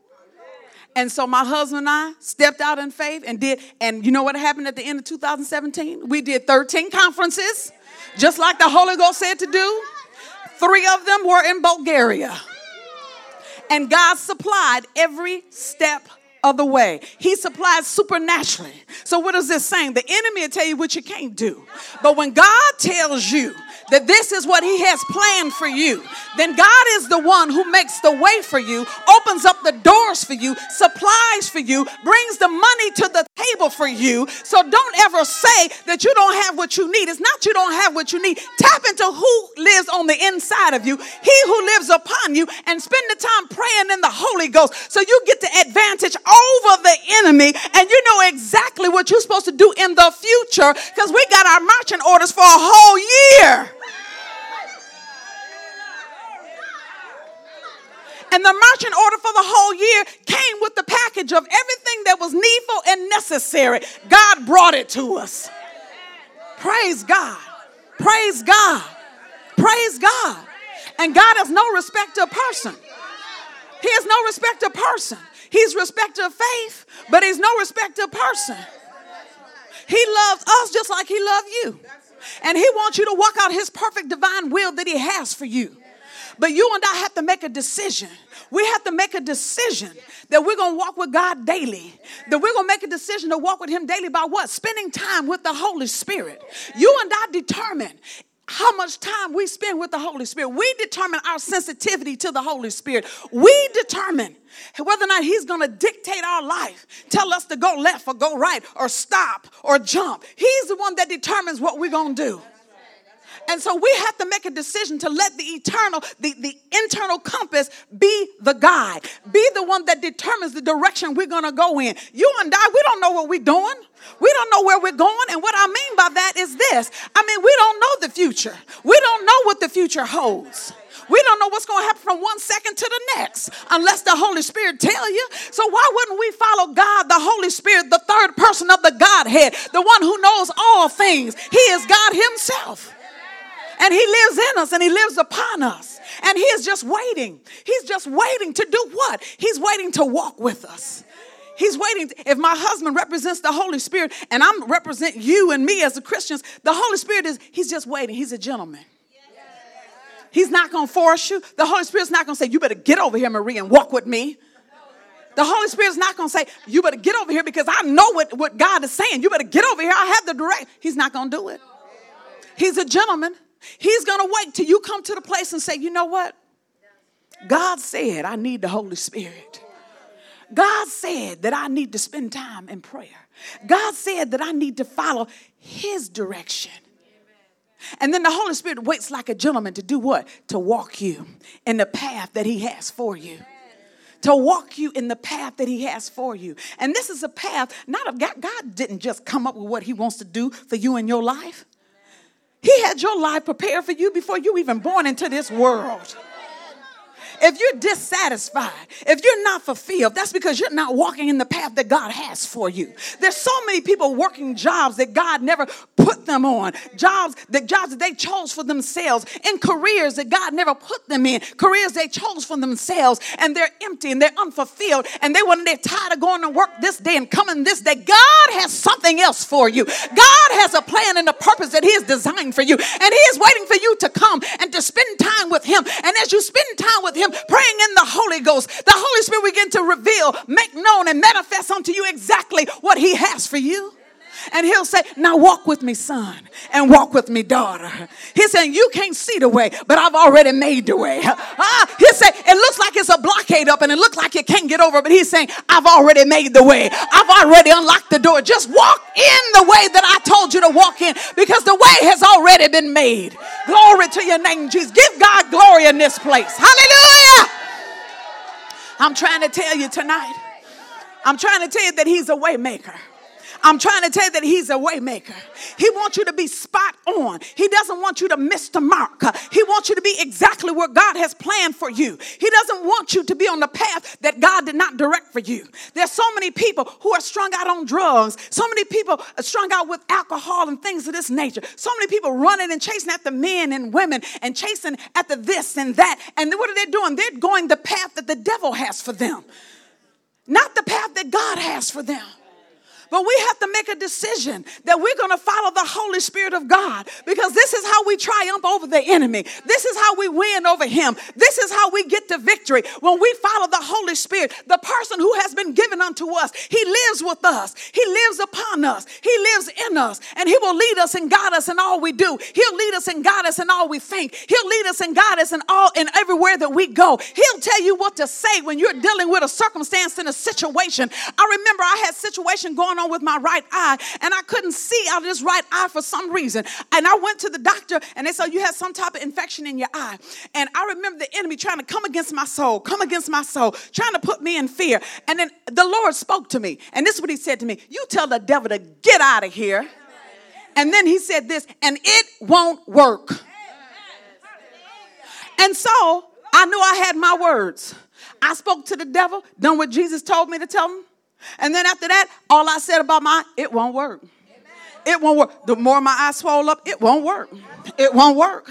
And so my husband and I stepped out in faith and did. And you know what happened at the end of 2017? We did 13 conferences, just like the Holy Ghost said to do. Three of them were in Bulgaria. And God supplied every step of the way. He supplies supernaturally. So, what is this saying? The enemy will tell you what you can't do. But when God tells you that this is what He has planned for you, then God is the one who makes the way for you, opens up the doors for you, supplies for you, brings the money to the table for you. So don't ever say that you don't have what you need. It's not you don't have what you need. Tap into who lives on the inside of you, He who lives upon you, and spend the time praying in the Holy Ghost so you get the advantage over the enemy and you know exactly what you're supposed to do in the future because we got our marching orders for a whole year. And the marching order for the whole year came with the package of everything that was needful and necessary. God brought it to us. Praise God. Praise God. Praise God. And God has no respect to a person. He has no respect to a person. He's respect to faith, but he's no respect a person. He loves us just like he loved you. And he wants you to walk out his perfect divine will that he has for you. But you and I have to make a decision. We have to make a decision that we're going to walk with God daily. That we're going to make a decision to walk with Him daily by what? Spending time with the Holy Spirit. You and I determine how much time we spend with the Holy Spirit. We determine our sensitivity to the Holy Spirit. We determine whether or not He's going to dictate our life, tell us to go left or go right or stop or jump. He's the one that determines what we're going to do. And so we have to make a decision to let the eternal, the, the internal compass be the guide, be the one that determines the direction we're going to go in. You and I, we don't know what we're doing. We don't know where we're going. And what I mean by that is this I mean, we don't know the future, we don't know what the future holds. We don't know what's going to happen from one second to the next unless the Holy Spirit tell you. So why wouldn't we follow God, the Holy Spirit, the third person of the Godhead, the one who knows all things? He is God himself. And He lives in us and He lives upon us. And He is just waiting. He's just waiting to do what? He's waiting to walk with us. He's waiting. If my husband represents the Holy Spirit and I'm represent you and me as the Christians, the Holy Spirit is, he's just waiting. He's a gentleman. He's not going to force you. The Holy Spirit's not going to say, you better get over here, Marie, and walk with me. The Holy Spirit's not going to say, you better get over here because I know what, what God is saying. You better get over here. I have the direct. He's not going to do it. He's a gentleman. He's going to wait till you come to the place and say, you know what? God said I need the Holy Spirit. God said that I need to spend time in prayer. God said that I need to follow His direction. And then the Holy Spirit waits like a gentleman to do what? To walk you in the path that He has for you. To walk you in the path that He has for you. And this is a path, not of God. God didn't just come up with what He wants to do for you in your life. He had your life prepared for you before you even born into this world if you're dissatisfied, if you're not fulfilled, that's because you're not walking in the path that God has for you. There's so many people working jobs that God never put them on, jobs that jobs that they chose for themselves, in careers that God never put them in, careers they chose for themselves, and they're empty and they're unfulfilled, and they want they're tired of going to work this day and coming this day. God has something else for you. God has a plan and a purpose that He has designed for you, and He is waiting for you to come and to spend time with Him. And as you spend time with Him, praying in the Holy Ghost, the Holy Spirit begin to reveal, make known, and manifest unto you exactly what He has for you. And he'll say, Now walk with me, son, and walk with me, daughter. He's saying, You can't see the way, but I've already made the way. Ah, he said, It looks like it's a blockade up and it looks like you can't get over, but he's saying, I've already made the way. I've already unlocked the door. Just walk in the way that I told you to walk in because the way has already been made. Glory to your name, Jesus. Give God glory in this place. Hallelujah. I'm trying to tell you tonight. I'm trying to tell you that he's a waymaker. I'm trying to tell you that He's a waymaker. He wants you to be spot on. He doesn't want you to miss the mark. He wants you to be exactly where God has planned for you. He doesn't want you to be on the path that God did not direct for you. There's so many people who are strung out on drugs, so many people are strung out with alcohol and things of this nature, so many people running and chasing after men and women and chasing after this and that. And what are they doing? They're going the path that the devil has for them, not the path that God has for them. But we have to make a decision that we're going to follow the Holy Spirit of God because this is how we triumph over the enemy. This is how we win over him. This is how we get to victory. When we follow the Holy Spirit, the person who has been given unto us, he lives with us, he lives upon us, he lives in us, and he will lead us and guide us in all we do. He'll lead us and guide us in all we think. He'll lead us and guide us in all in everywhere that we go. He'll tell you what to say when you're dealing with a circumstance in a situation. I remember I had situation going on with my right eye and I couldn't see out of this right eye for some reason. And I went to the doctor and they said, You had some type of infection in your eye. And I remember the enemy trying to come against my soul, come against my soul, trying to put me in fear. And then the Lord spoke to me. And this is what he said to me You tell the devil to get out of here. And then he said this, and it won't work. And so I knew I had my words. I spoke to the devil, done what Jesus told me to tell him. And then after that, all I said about my, it won't work. It won't work. The more my eyes swell up, it won't work. It won't work.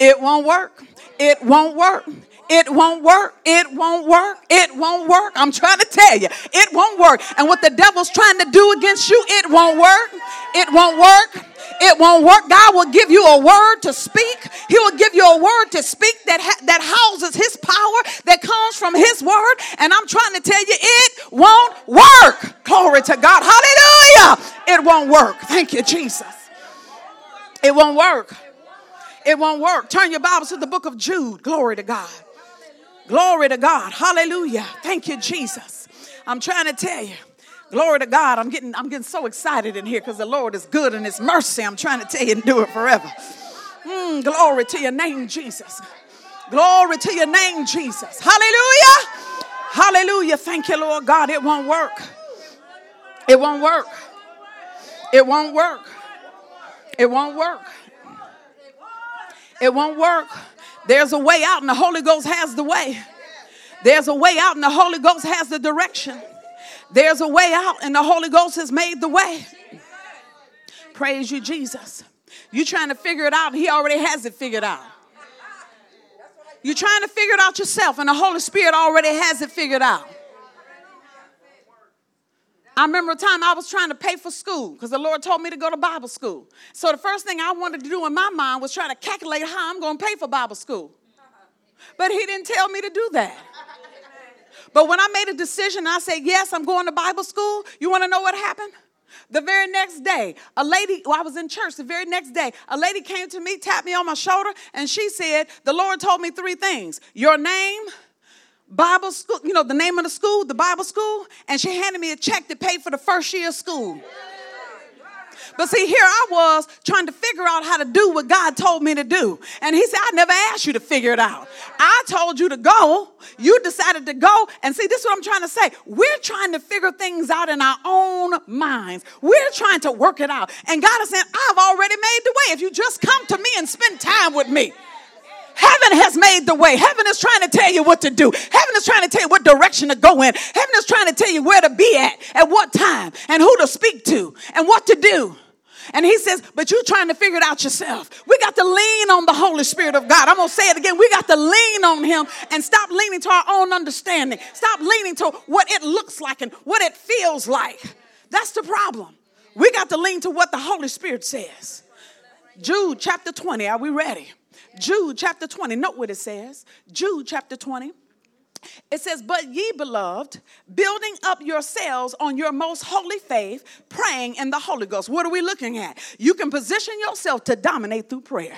It won't work. It won't work. It won't work. It won't work. It won't work. It won't work. I'm trying to tell you, it won't work. And what the devil's trying to do against you, it won't work. It won't work. It won't work. God will give you a word to speak. He will give you a word to speak that ha- that houses His power that comes from His word. And I'm trying to tell you, it won't work. Glory to God. Hallelujah. It won't work. Thank you, Jesus. It won't work. It won't work. Turn your Bibles to the book of Jude. Glory to God. Glory to God. Hallelujah. Thank you, Jesus. I'm trying to tell you. Glory to God. I'm getting, I'm getting so excited in here because the Lord is good and His mercy. I'm trying to tell you and do it forever. Mm, glory to your name, Jesus. Glory to your name, Jesus. Hallelujah. Hallelujah. Thank you, Lord God. It won't work. It won't work. It won't work. It won't work. It won't work. There's a way out, and the Holy Ghost has the way. There's a way out, and the Holy Ghost has the direction. There's a way out, and the Holy Ghost has made the way. Praise you, Jesus. You're trying to figure it out, He already has it figured out. You're trying to figure it out yourself, and the Holy Spirit already has it figured out. I remember a time I was trying to pay for school because the Lord told me to go to Bible school. So the first thing I wanted to do in my mind was try to calculate how I'm going to pay for Bible school. But He didn't tell me to do that. But when I made a decision, I said, Yes, I'm going to Bible school. You want to know what happened? The very next day, a lady, well, I was in church the very next day, a lady came to me, tapped me on my shoulder, and she said, The Lord told me three things your name, Bible school, you know, the name of the school, the Bible school, and she handed me a check to pay for the first year of school. But see, here I was trying to figure out how to do what God told me to do. And He said, I never asked you to figure it out. I told you to go. You decided to go. And see, this is what I'm trying to say. We're trying to figure things out in our own minds. We're trying to work it out. And God is saying, I've already made the way. If you just come to me and spend time with me. Heaven has made the way. Heaven is trying to tell you what to do. Heaven is trying to tell you what direction to go in. Heaven is trying to tell you where to be at, at what time, and who to speak to, and what to do. And he says, but you're trying to figure it out yourself. We got to lean on the Holy Spirit of God. I'm going to say it again. We got to lean on him and stop leaning to our own understanding. Stop leaning to what it looks like and what it feels like. That's the problem. We got to lean to what the Holy Spirit says. Jude chapter 20. Are we ready? Jude chapter 20. Note what it says. Jude chapter 20. It says, But ye beloved, building up yourselves on your most holy faith, praying in the Holy Ghost. What are we looking at? You can position yourself to dominate through prayer.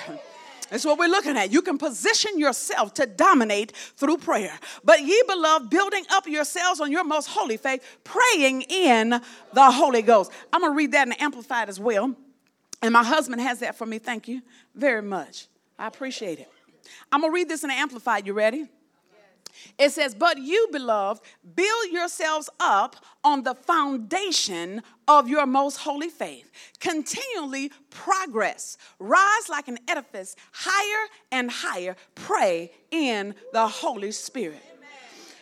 That's what we're looking at. You can position yourself to dominate through prayer. But ye beloved, building up yourselves on your most holy faith, praying in the Holy Ghost. I'm going to read that in Amplified as well. And my husband has that for me. Thank you very much. I appreciate it. I'm going to read this in Amplified. You ready? It says, But you, beloved, build yourselves up on the foundation of your most holy faith. Continually progress. Rise like an edifice higher and higher. Pray in the Holy Spirit.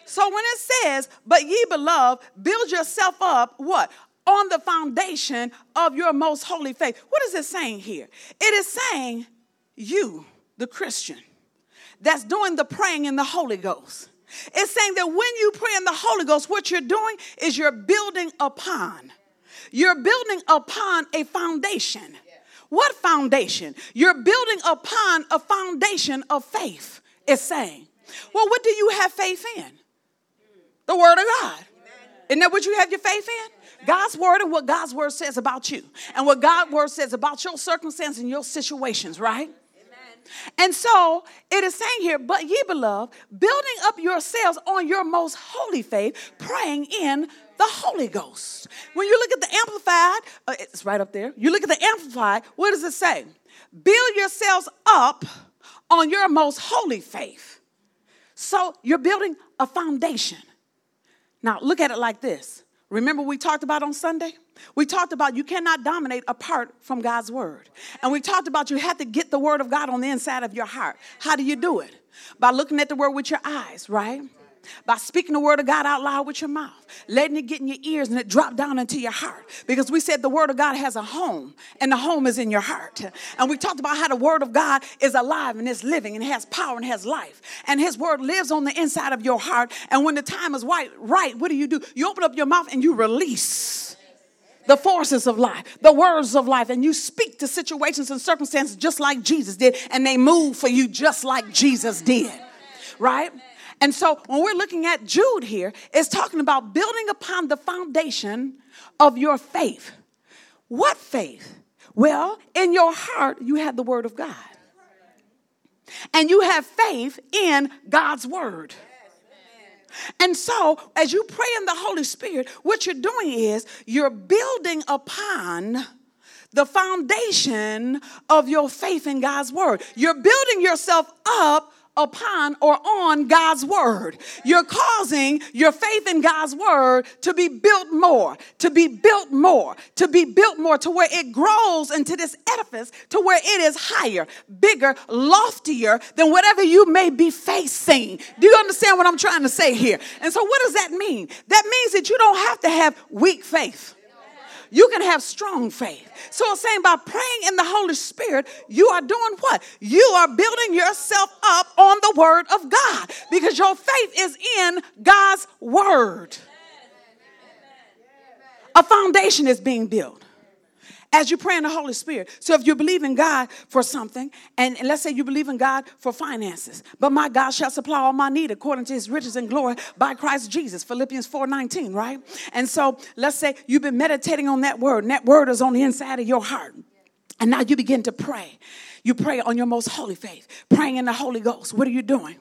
So when it says, But ye, beloved, build yourself up, what? On the foundation of your most holy faith. What is it saying here? It is saying, You, the Christian, that's doing the praying in the Holy Ghost it's saying that when you pray in the Holy Ghost, what you're doing is you're building upon. You're building upon a foundation. What foundation? You're building upon a foundation of faith, it's saying. Well, what do you have faith in? The Word of God. Isn't that what you have your faith in? God's word and what God's word says about you, and what God's word says about your circumstances and your situations, right? And so it is saying here, but ye beloved, building up yourselves on your most holy faith, praying in the Holy Ghost. When you look at the Amplified, uh, it's right up there. You look at the Amplified, what does it say? Build yourselves up on your most holy faith. So you're building a foundation. Now look at it like this. Remember, we talked about on Sunday? We talked about you cannot dominate apart from God's word. And we talked about you have to get the word of God on the inside of your heart. How do you do it? By looking at the word with your eyes, right? By speaking the word of God out loud with your mouth, letting it get in your ears and it drop down into your heart. Because we said the word of God has a home, and the home is in your heart. And we talked about how the word of God is alive and is living and has power and has life. And his word lives on the inside of your heart. And when the time is right, right, what do you do? You open up your mouth and you release the forces of life, the words of life, and you speak to situations and circumstances just like Jesus did, and they move for you just like Jesus did, right? And so when we're looking at Jude here, it's talking about building upon the foundation of your faith. What faith? Well, in your heart, you have the Word of God. And you have faith in God's Word. And so, as you pray in the Holy Spirit, what you're doing is you're building upon the foundation of your faith in God's word. You're building yourself up upon or on God's word. You're causing your faith in God's word to be built more, to be built more, to be built more, to where it grows into this edifice, to where it is higher, bigger, loftier than whatever you may be facing. Do you understand what I'm trying to say here? And so, what does that mean? That means that you don't have to have weak faith you can have strong faith. So it's saying by praying in the Holy Spirit, you are doing what? You are building yourself up on the Word of God because your faith is in God's Word. A foundation is being built as you pray in the Holy Spirit. So if you believe in God for something, and, let's say you believe in God for finances, but my God shall supply all my need according to his riches and glory by Christ Jesus, Philippians 4 19, right? And so let's say you've been meditating on that word, and that word is on the inside of your heart. And now you begin to pray. You pray on your most holy faith, praying in the Holy Ghost. What are you doing?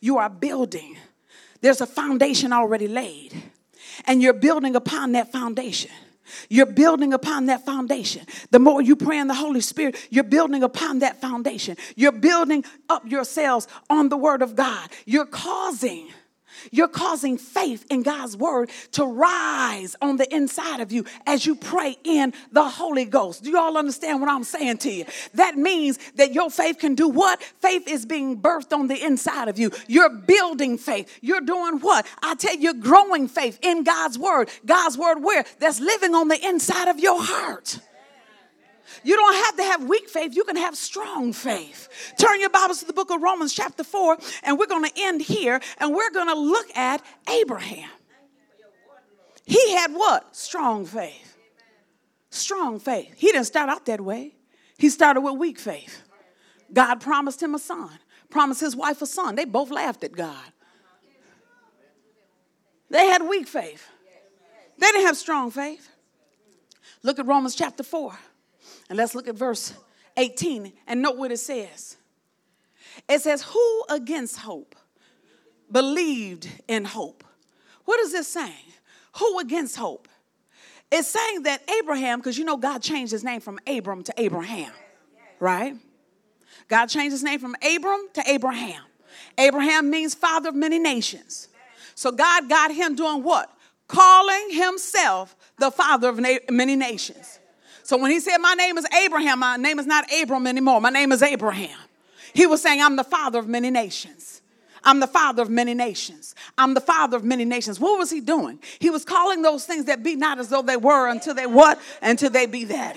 You are building. There's a foundation already laid, and you're building upon that foundation. You're building upon that foundation. The more you pray in the Holy Spirit, you're building upon that foundation. You're building up yourselves on the Word of God. You're causing you're causing faith in God's word to rise on the inside of you as you pray in the Holy Ghost. Do you all understand what I'm saying to you? That means that your faith can do what? Faith is being birthed on the inside of you. You're building faith. You're doing what? I tell you, you're growing faith in God's word. God's word where? That's living on the inside of your heart. You don't have to have weak faith, you can have strong faith. Turn your Bibles to the book of Romans, chapter 4, and we're going to end here and we're going to look at Abraham. He had what? Strong faith. Strong faith. He didn't start out that way, he started with weak faith. God promised him a son, promised his wife a son. They both laughed at God. They had weak faith, they didn't have strong faith. Look at Romans chapter 4. And let's look at verse 18 and note what it says. It says, Who against hope believed in hope? What is this saying? Who against hope? It's saying that Abraham, because you know God changed his name from Abram to Abraham, right? God changed his name from Abram to Abraham. Abraham means father of many nations. So God got him doing what? Calling himself the father of many nations. So when he said, My name is Abraham, my name is not Abram anymore, my name is Abraham. He was saying, I'm the father of many nations. I'm the father of many nations. I'm the father of many nations. What was he doing? He was calling those things that be not as though they were until they what? Until they be that.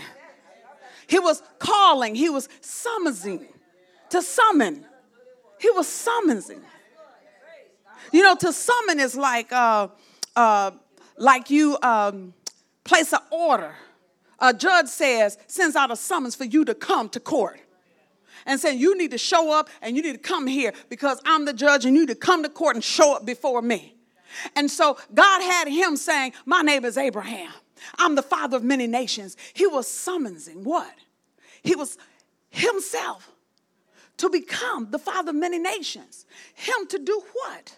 He was calling, he was summoning to summon. He was summoning. You know, to summon is like uh, uh, like you um, place an order. A judge says, sends out a summons for you to come to court and saying, You need to show up and you need to come here because I'm the judge and you need to come to court and show up before me. And so God had him saying, My name is Abraham. I'm the father of many nations. He was summoning what? He was himself to become the father of many nations. Him to do what?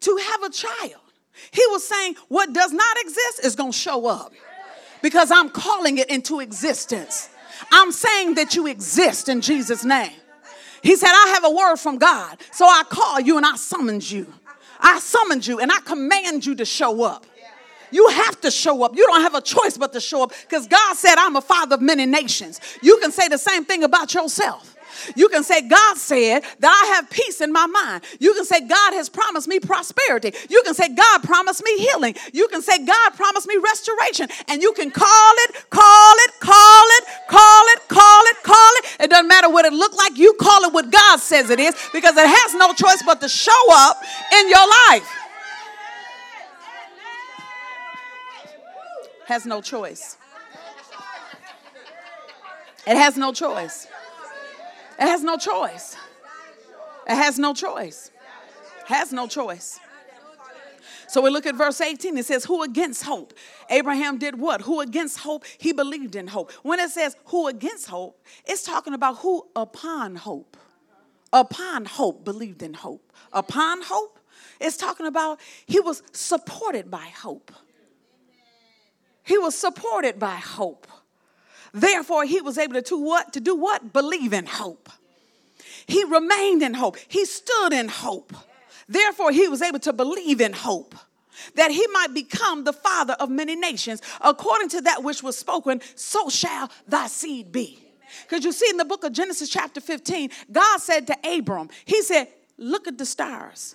To have a child. He was saying, What does not exist is going to show up because I'm calling it into existence. I'm saying that you exist in Jesus' name. He said, I have a word from God. So I call you and I summons you. I summoned you and I command you to show up. You have to show up. You don't have a choice but to show up because God said, I'm a father of many nations. You can say the same thing about yourself. You can say, God said that I have peace in my mind. You can say, God has promised me prosperity. You can say, God promised me healing. You can say, God promised me restoration. And you can call it, call it, call it, call it, call it, call it. It doesn't matter what it look like. You call it what God says it is because it has no choice but to show up in your life. Has no choice. It has no choice. It has no choice. It has no choice. Has no choice. So we look at verse 18. It says, Who against hope? Abraham did what? Who against hope? He believed in hope. When it says who against hope, it's talking about who upon hope. Upon hope, believed in hope. Upon hope, it's talking about he was supported by hope. He was supported by hope. Therefore, he was able to do what? To do what? Believe in hope. He remained in hope. He stood in hope. Therefore, he was able to believe in hope that he might become the father of many nations, according to that which was spoken, so shall thy seed be. Because you see in the book of Genesis, chapter 15, God said to Abram, He said, Look at the stars.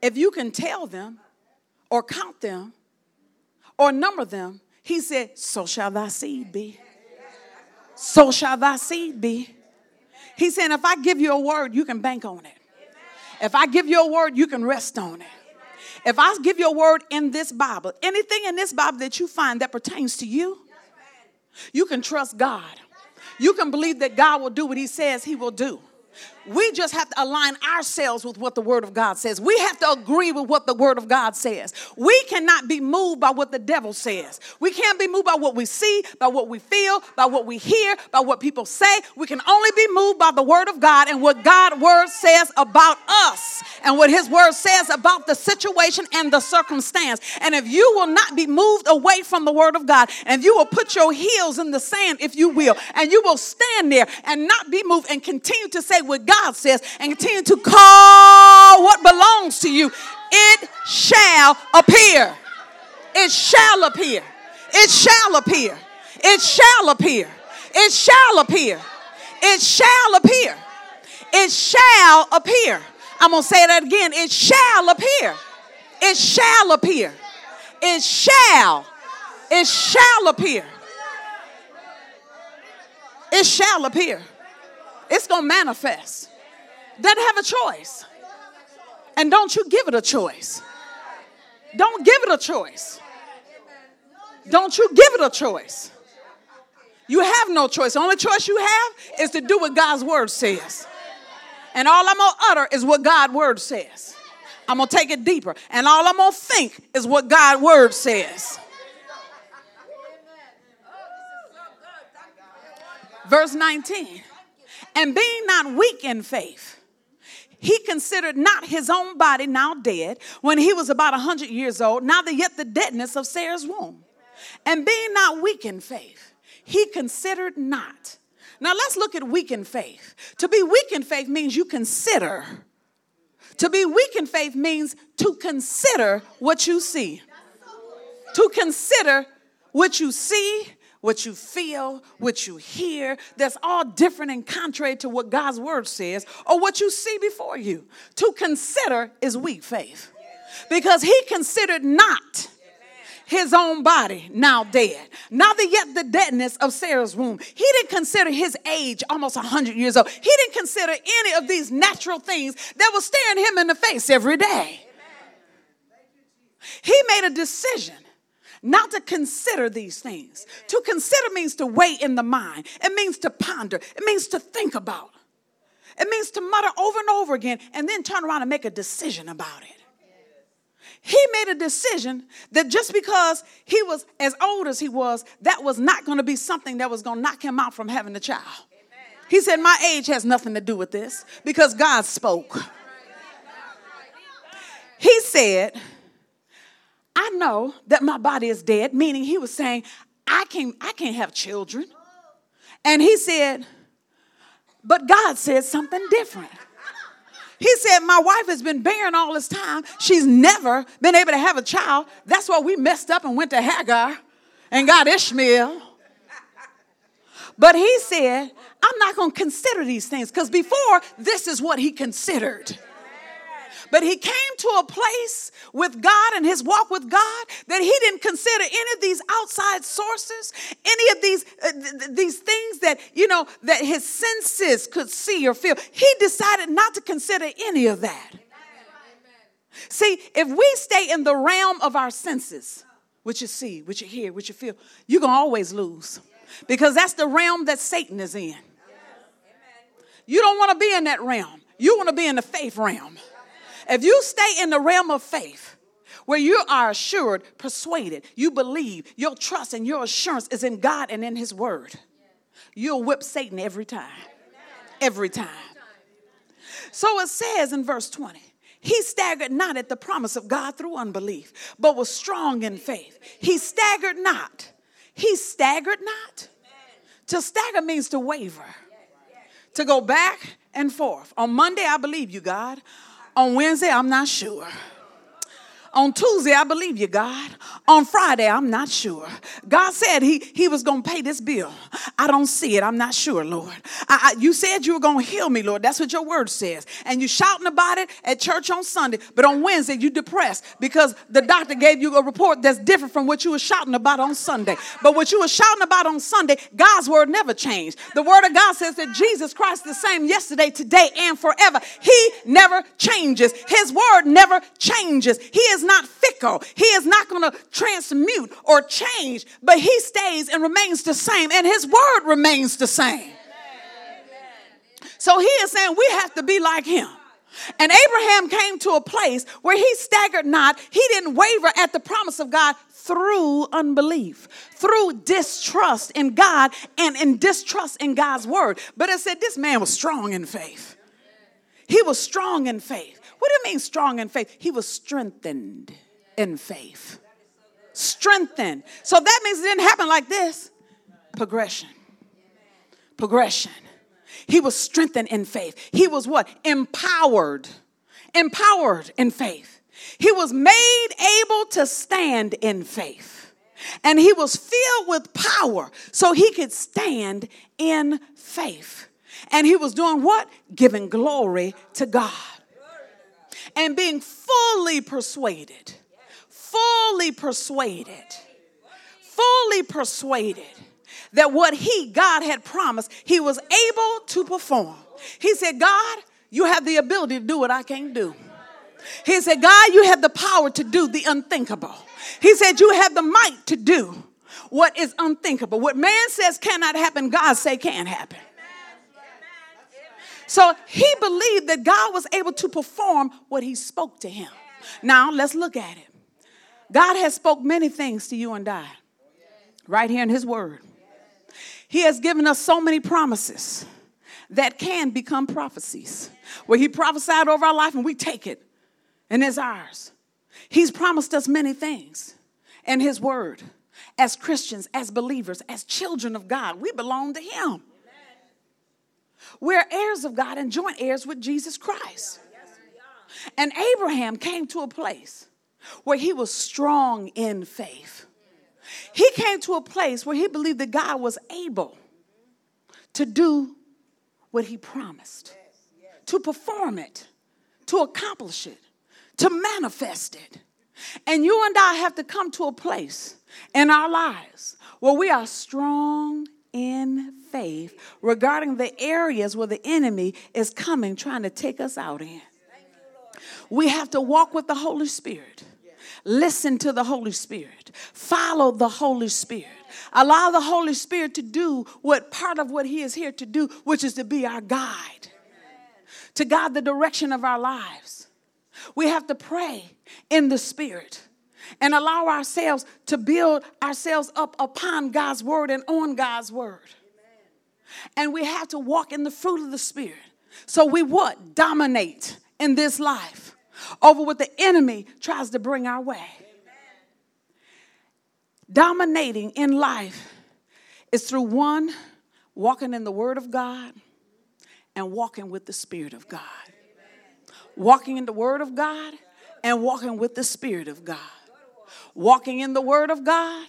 If you can tell them, or count them, or number them, He said, So shall thy seed be so shall thy seed be. He's saying, if I give you a word, you can bank on it. If I give you a word, you can rest on it. If I give you a word in this Bible, anything in this Bible that you find that pertains to you, you can trust God. You can believe that God will do what He says He will do. We just have to align ourselves with what the Word of God says. We have to agree with what the Word of God says. We cannot be moved by what the devil says. We can't be moved by what we see, by what we feel, by what we hear, by what people say. We can only be moved by the Word of God and what God's Word says about us and what His Word says about the situation and the circumstance. And if you will not be moved away from the Word of God, and you will put your heels in the sand, if you will, and you will stand there and not be moved and continue to say what God says and continue to call what belongs to you, it shall appear. It shall appear. It shall appear. It shall appear. It shall appear. It shall appear. It shall appear. I'm going to say that again. It shall appear. It shall appear. It shall. It shall appear. It shall appear. It's going to manifest. Doesn't have a choice. And don't you give it a choice. Don't give it a choice. Don't you give it a choice. You have no choice. The only choice you have is to do what God's word says. And all I'm going to utter is what God's word says. I'm going to take it deeper. And all I'm going to think is what God's word says. Verse 19. And being not weak in faith, he considered not his own body now dead when he was about a 100 years old, neither yet the deadness of Sarah's womb. And being not weak in faith, he considered not. Now let's look at weak in faith. To be weak in faith means you consider To be weak in faith means to consider what you see. To consider what you see, what you feel, what you hear, that's all different and contrary to what God's word says or what you see before you. To consider is weak faith because he considered not his own body now dead. Neither yet the deadness of Sarah's womb. He didn't consider his age almost 100 years old. He didn't consider any of these natural things that were staring him in the face every day. He made a decision not to consider these things. To consider means to weigh in the mind, it means to ponder, it means to think about, it means to mutter over and over again and then turn around and make a decision about it he made a decision that just because he was as old as he was, that was not going to be something that was going to knock him out from having a child. He said, My age has nothing to do with this because God spoke. He said, I know that my body is dead, meaning he was saying, I can't, I can't have children. And he said, But God said something different. He said, My wife has been barren all this time. She's never been able to have a child. That's why we messed up and went to Hagar and got Ishmael. But he said, I'm not going to consider these things because before, this is what he considered. But he came to a place with God and his walk with God that he didn't consider any of these outside sources, any of these uh, th- these things that you know that his senses could see or feel. He decided not to consider any of that. See, if we stay in the realm of our senses, what you see, what you hear, what you feel, you're going to always lose. Because that's the realm that Satan is in. You don't want to be in that realm. You want to be in the faith realm. If you stay in the realm of faith, where you are assured, persuaded, you believe, your trust and your assurance is in God and in His Word, you'll whip Satan every time. Every time. So it says in verse 20, he staggered not at the promise of God through unbelief, but was strong in faith. He staggered not. He staggered not. To stagger means to waver, to go back and forth. On Monday, I believe you, God. On Wednesday, I'm not sure. On Tuesday, I believe you, God. On Friday, I'm not sure. God said he, he was going to pay this bill. I don't see it. I'm not sure, Lord. I, I, you said you were going to heal me, Lord. That's what your word says. And you shouting about it at church on Sunday, but on Wednesday, you depressed because the doctor gave you a report that's different from what you were shouting about on Sunday. But what you were shouting about on Sunday, God's word never changed. The word of God says that Jesus Christ is the same yesterday, today, and forever. He never changes. His word never changes. He is is not fickle. He is not going to transmute or change, but he stays and remains the same, and his word remains the same. So he is saying we have to be like him. And Abraham came to a place where he staggered not. He didn't waver at the promise of God through unbelief, through distrust in God and in distrust in God's word. But it said this man was strong in faith. He was strong in faith. You mean strong in faith? He was strengthened in faith. Strengthened. So that means it didn't happen like this. Progression. Progression. He was strengthened in faith. He was what? Empowered. Empowered in faith. He was made able to stand in faith. And he was filled with power so he could stand in faith. And he was doing what? Giving glory to God and being fully persuaded, fully persuaded, fully persuaded that what he, God, had promised, he was able to perform. He said, God, you have the ability to do what I can't do. He said, God, you have the power to do the unthinkable. He said, you have the might to do what is unthinkable. What man says cannot happen, God say can happen. So he believed that God was able to perform what he spoke to him. Now let's look at it. God has spoke many things to you and I right here in his word. He has given us so many promises that can become prophecies where he prophesied over our life and we take it and it's ours. He's promised us many things in his word. As Christians, as believers, as children of God, we belong to him. We're heirs of God and joint heirs with Jesus Christ. And Abraham came to a place where he was strong in faith. He came to a place where he believed that God was able to do what he promised, to perform it, to accomplish it, to manifest it. And you and I have to come to a place in our lives where we are strong in faith regarding the areas where the enemy is coming trying to take us out in. We have to walk with the Holy Spirit. Listen to the Holy Spirit. Follow the Holy Spirit. Allow the Holy Spirit to do what part of what He is here to do, which is to be our guide, to guide the direction of our lives. We have to pray in the Spirit and allow ourselves to build ourselves up upon God's word and on God's word. And we have to walk in the fruit of the Spirit. So we what? Dominate in this life over what the enemy tries to bring our way. Dominating in life is through one, walking in the Word of God and walking with the Spirit of God. Walking in the Word of God and walking with the Spirit of God. Walking in the Word of God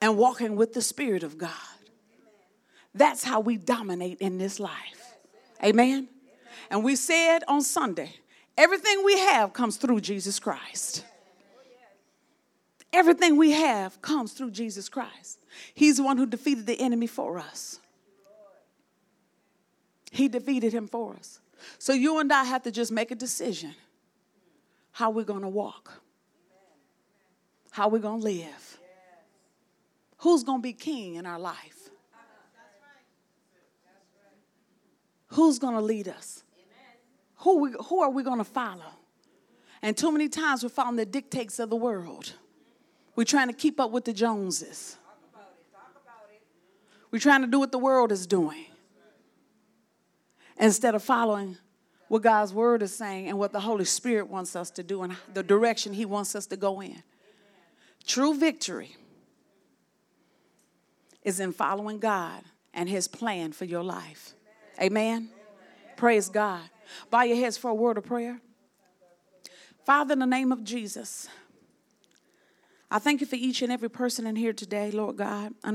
and walking with the Spirit of God. That's how we dominate in this life. Amen. And we said on Sunday, everything we have comes through Jesus Christ. Everything we have comes through Jesus Christ. He's the one who defeated the enemy for us. He defeated him for us. So you and I have to just make a decision how we're going to walk, how we're going to live, who's going to be king in our life, who's going to lead us, who, we, who are we going to follow. And too many times we're following the dictates of the world. We're trying to keep up with the Joneses. We're trying to do what the world is doing instead of following what God's word is saying and what the Holy Spirit wants us to do and the direction He wants us to go in. True victory is in following God and His plan for your life. Amen. Praise God. Bow your heads for a word of prayer. Father, in the name of Jesus, I thank you for each and every person in here today, Lord God.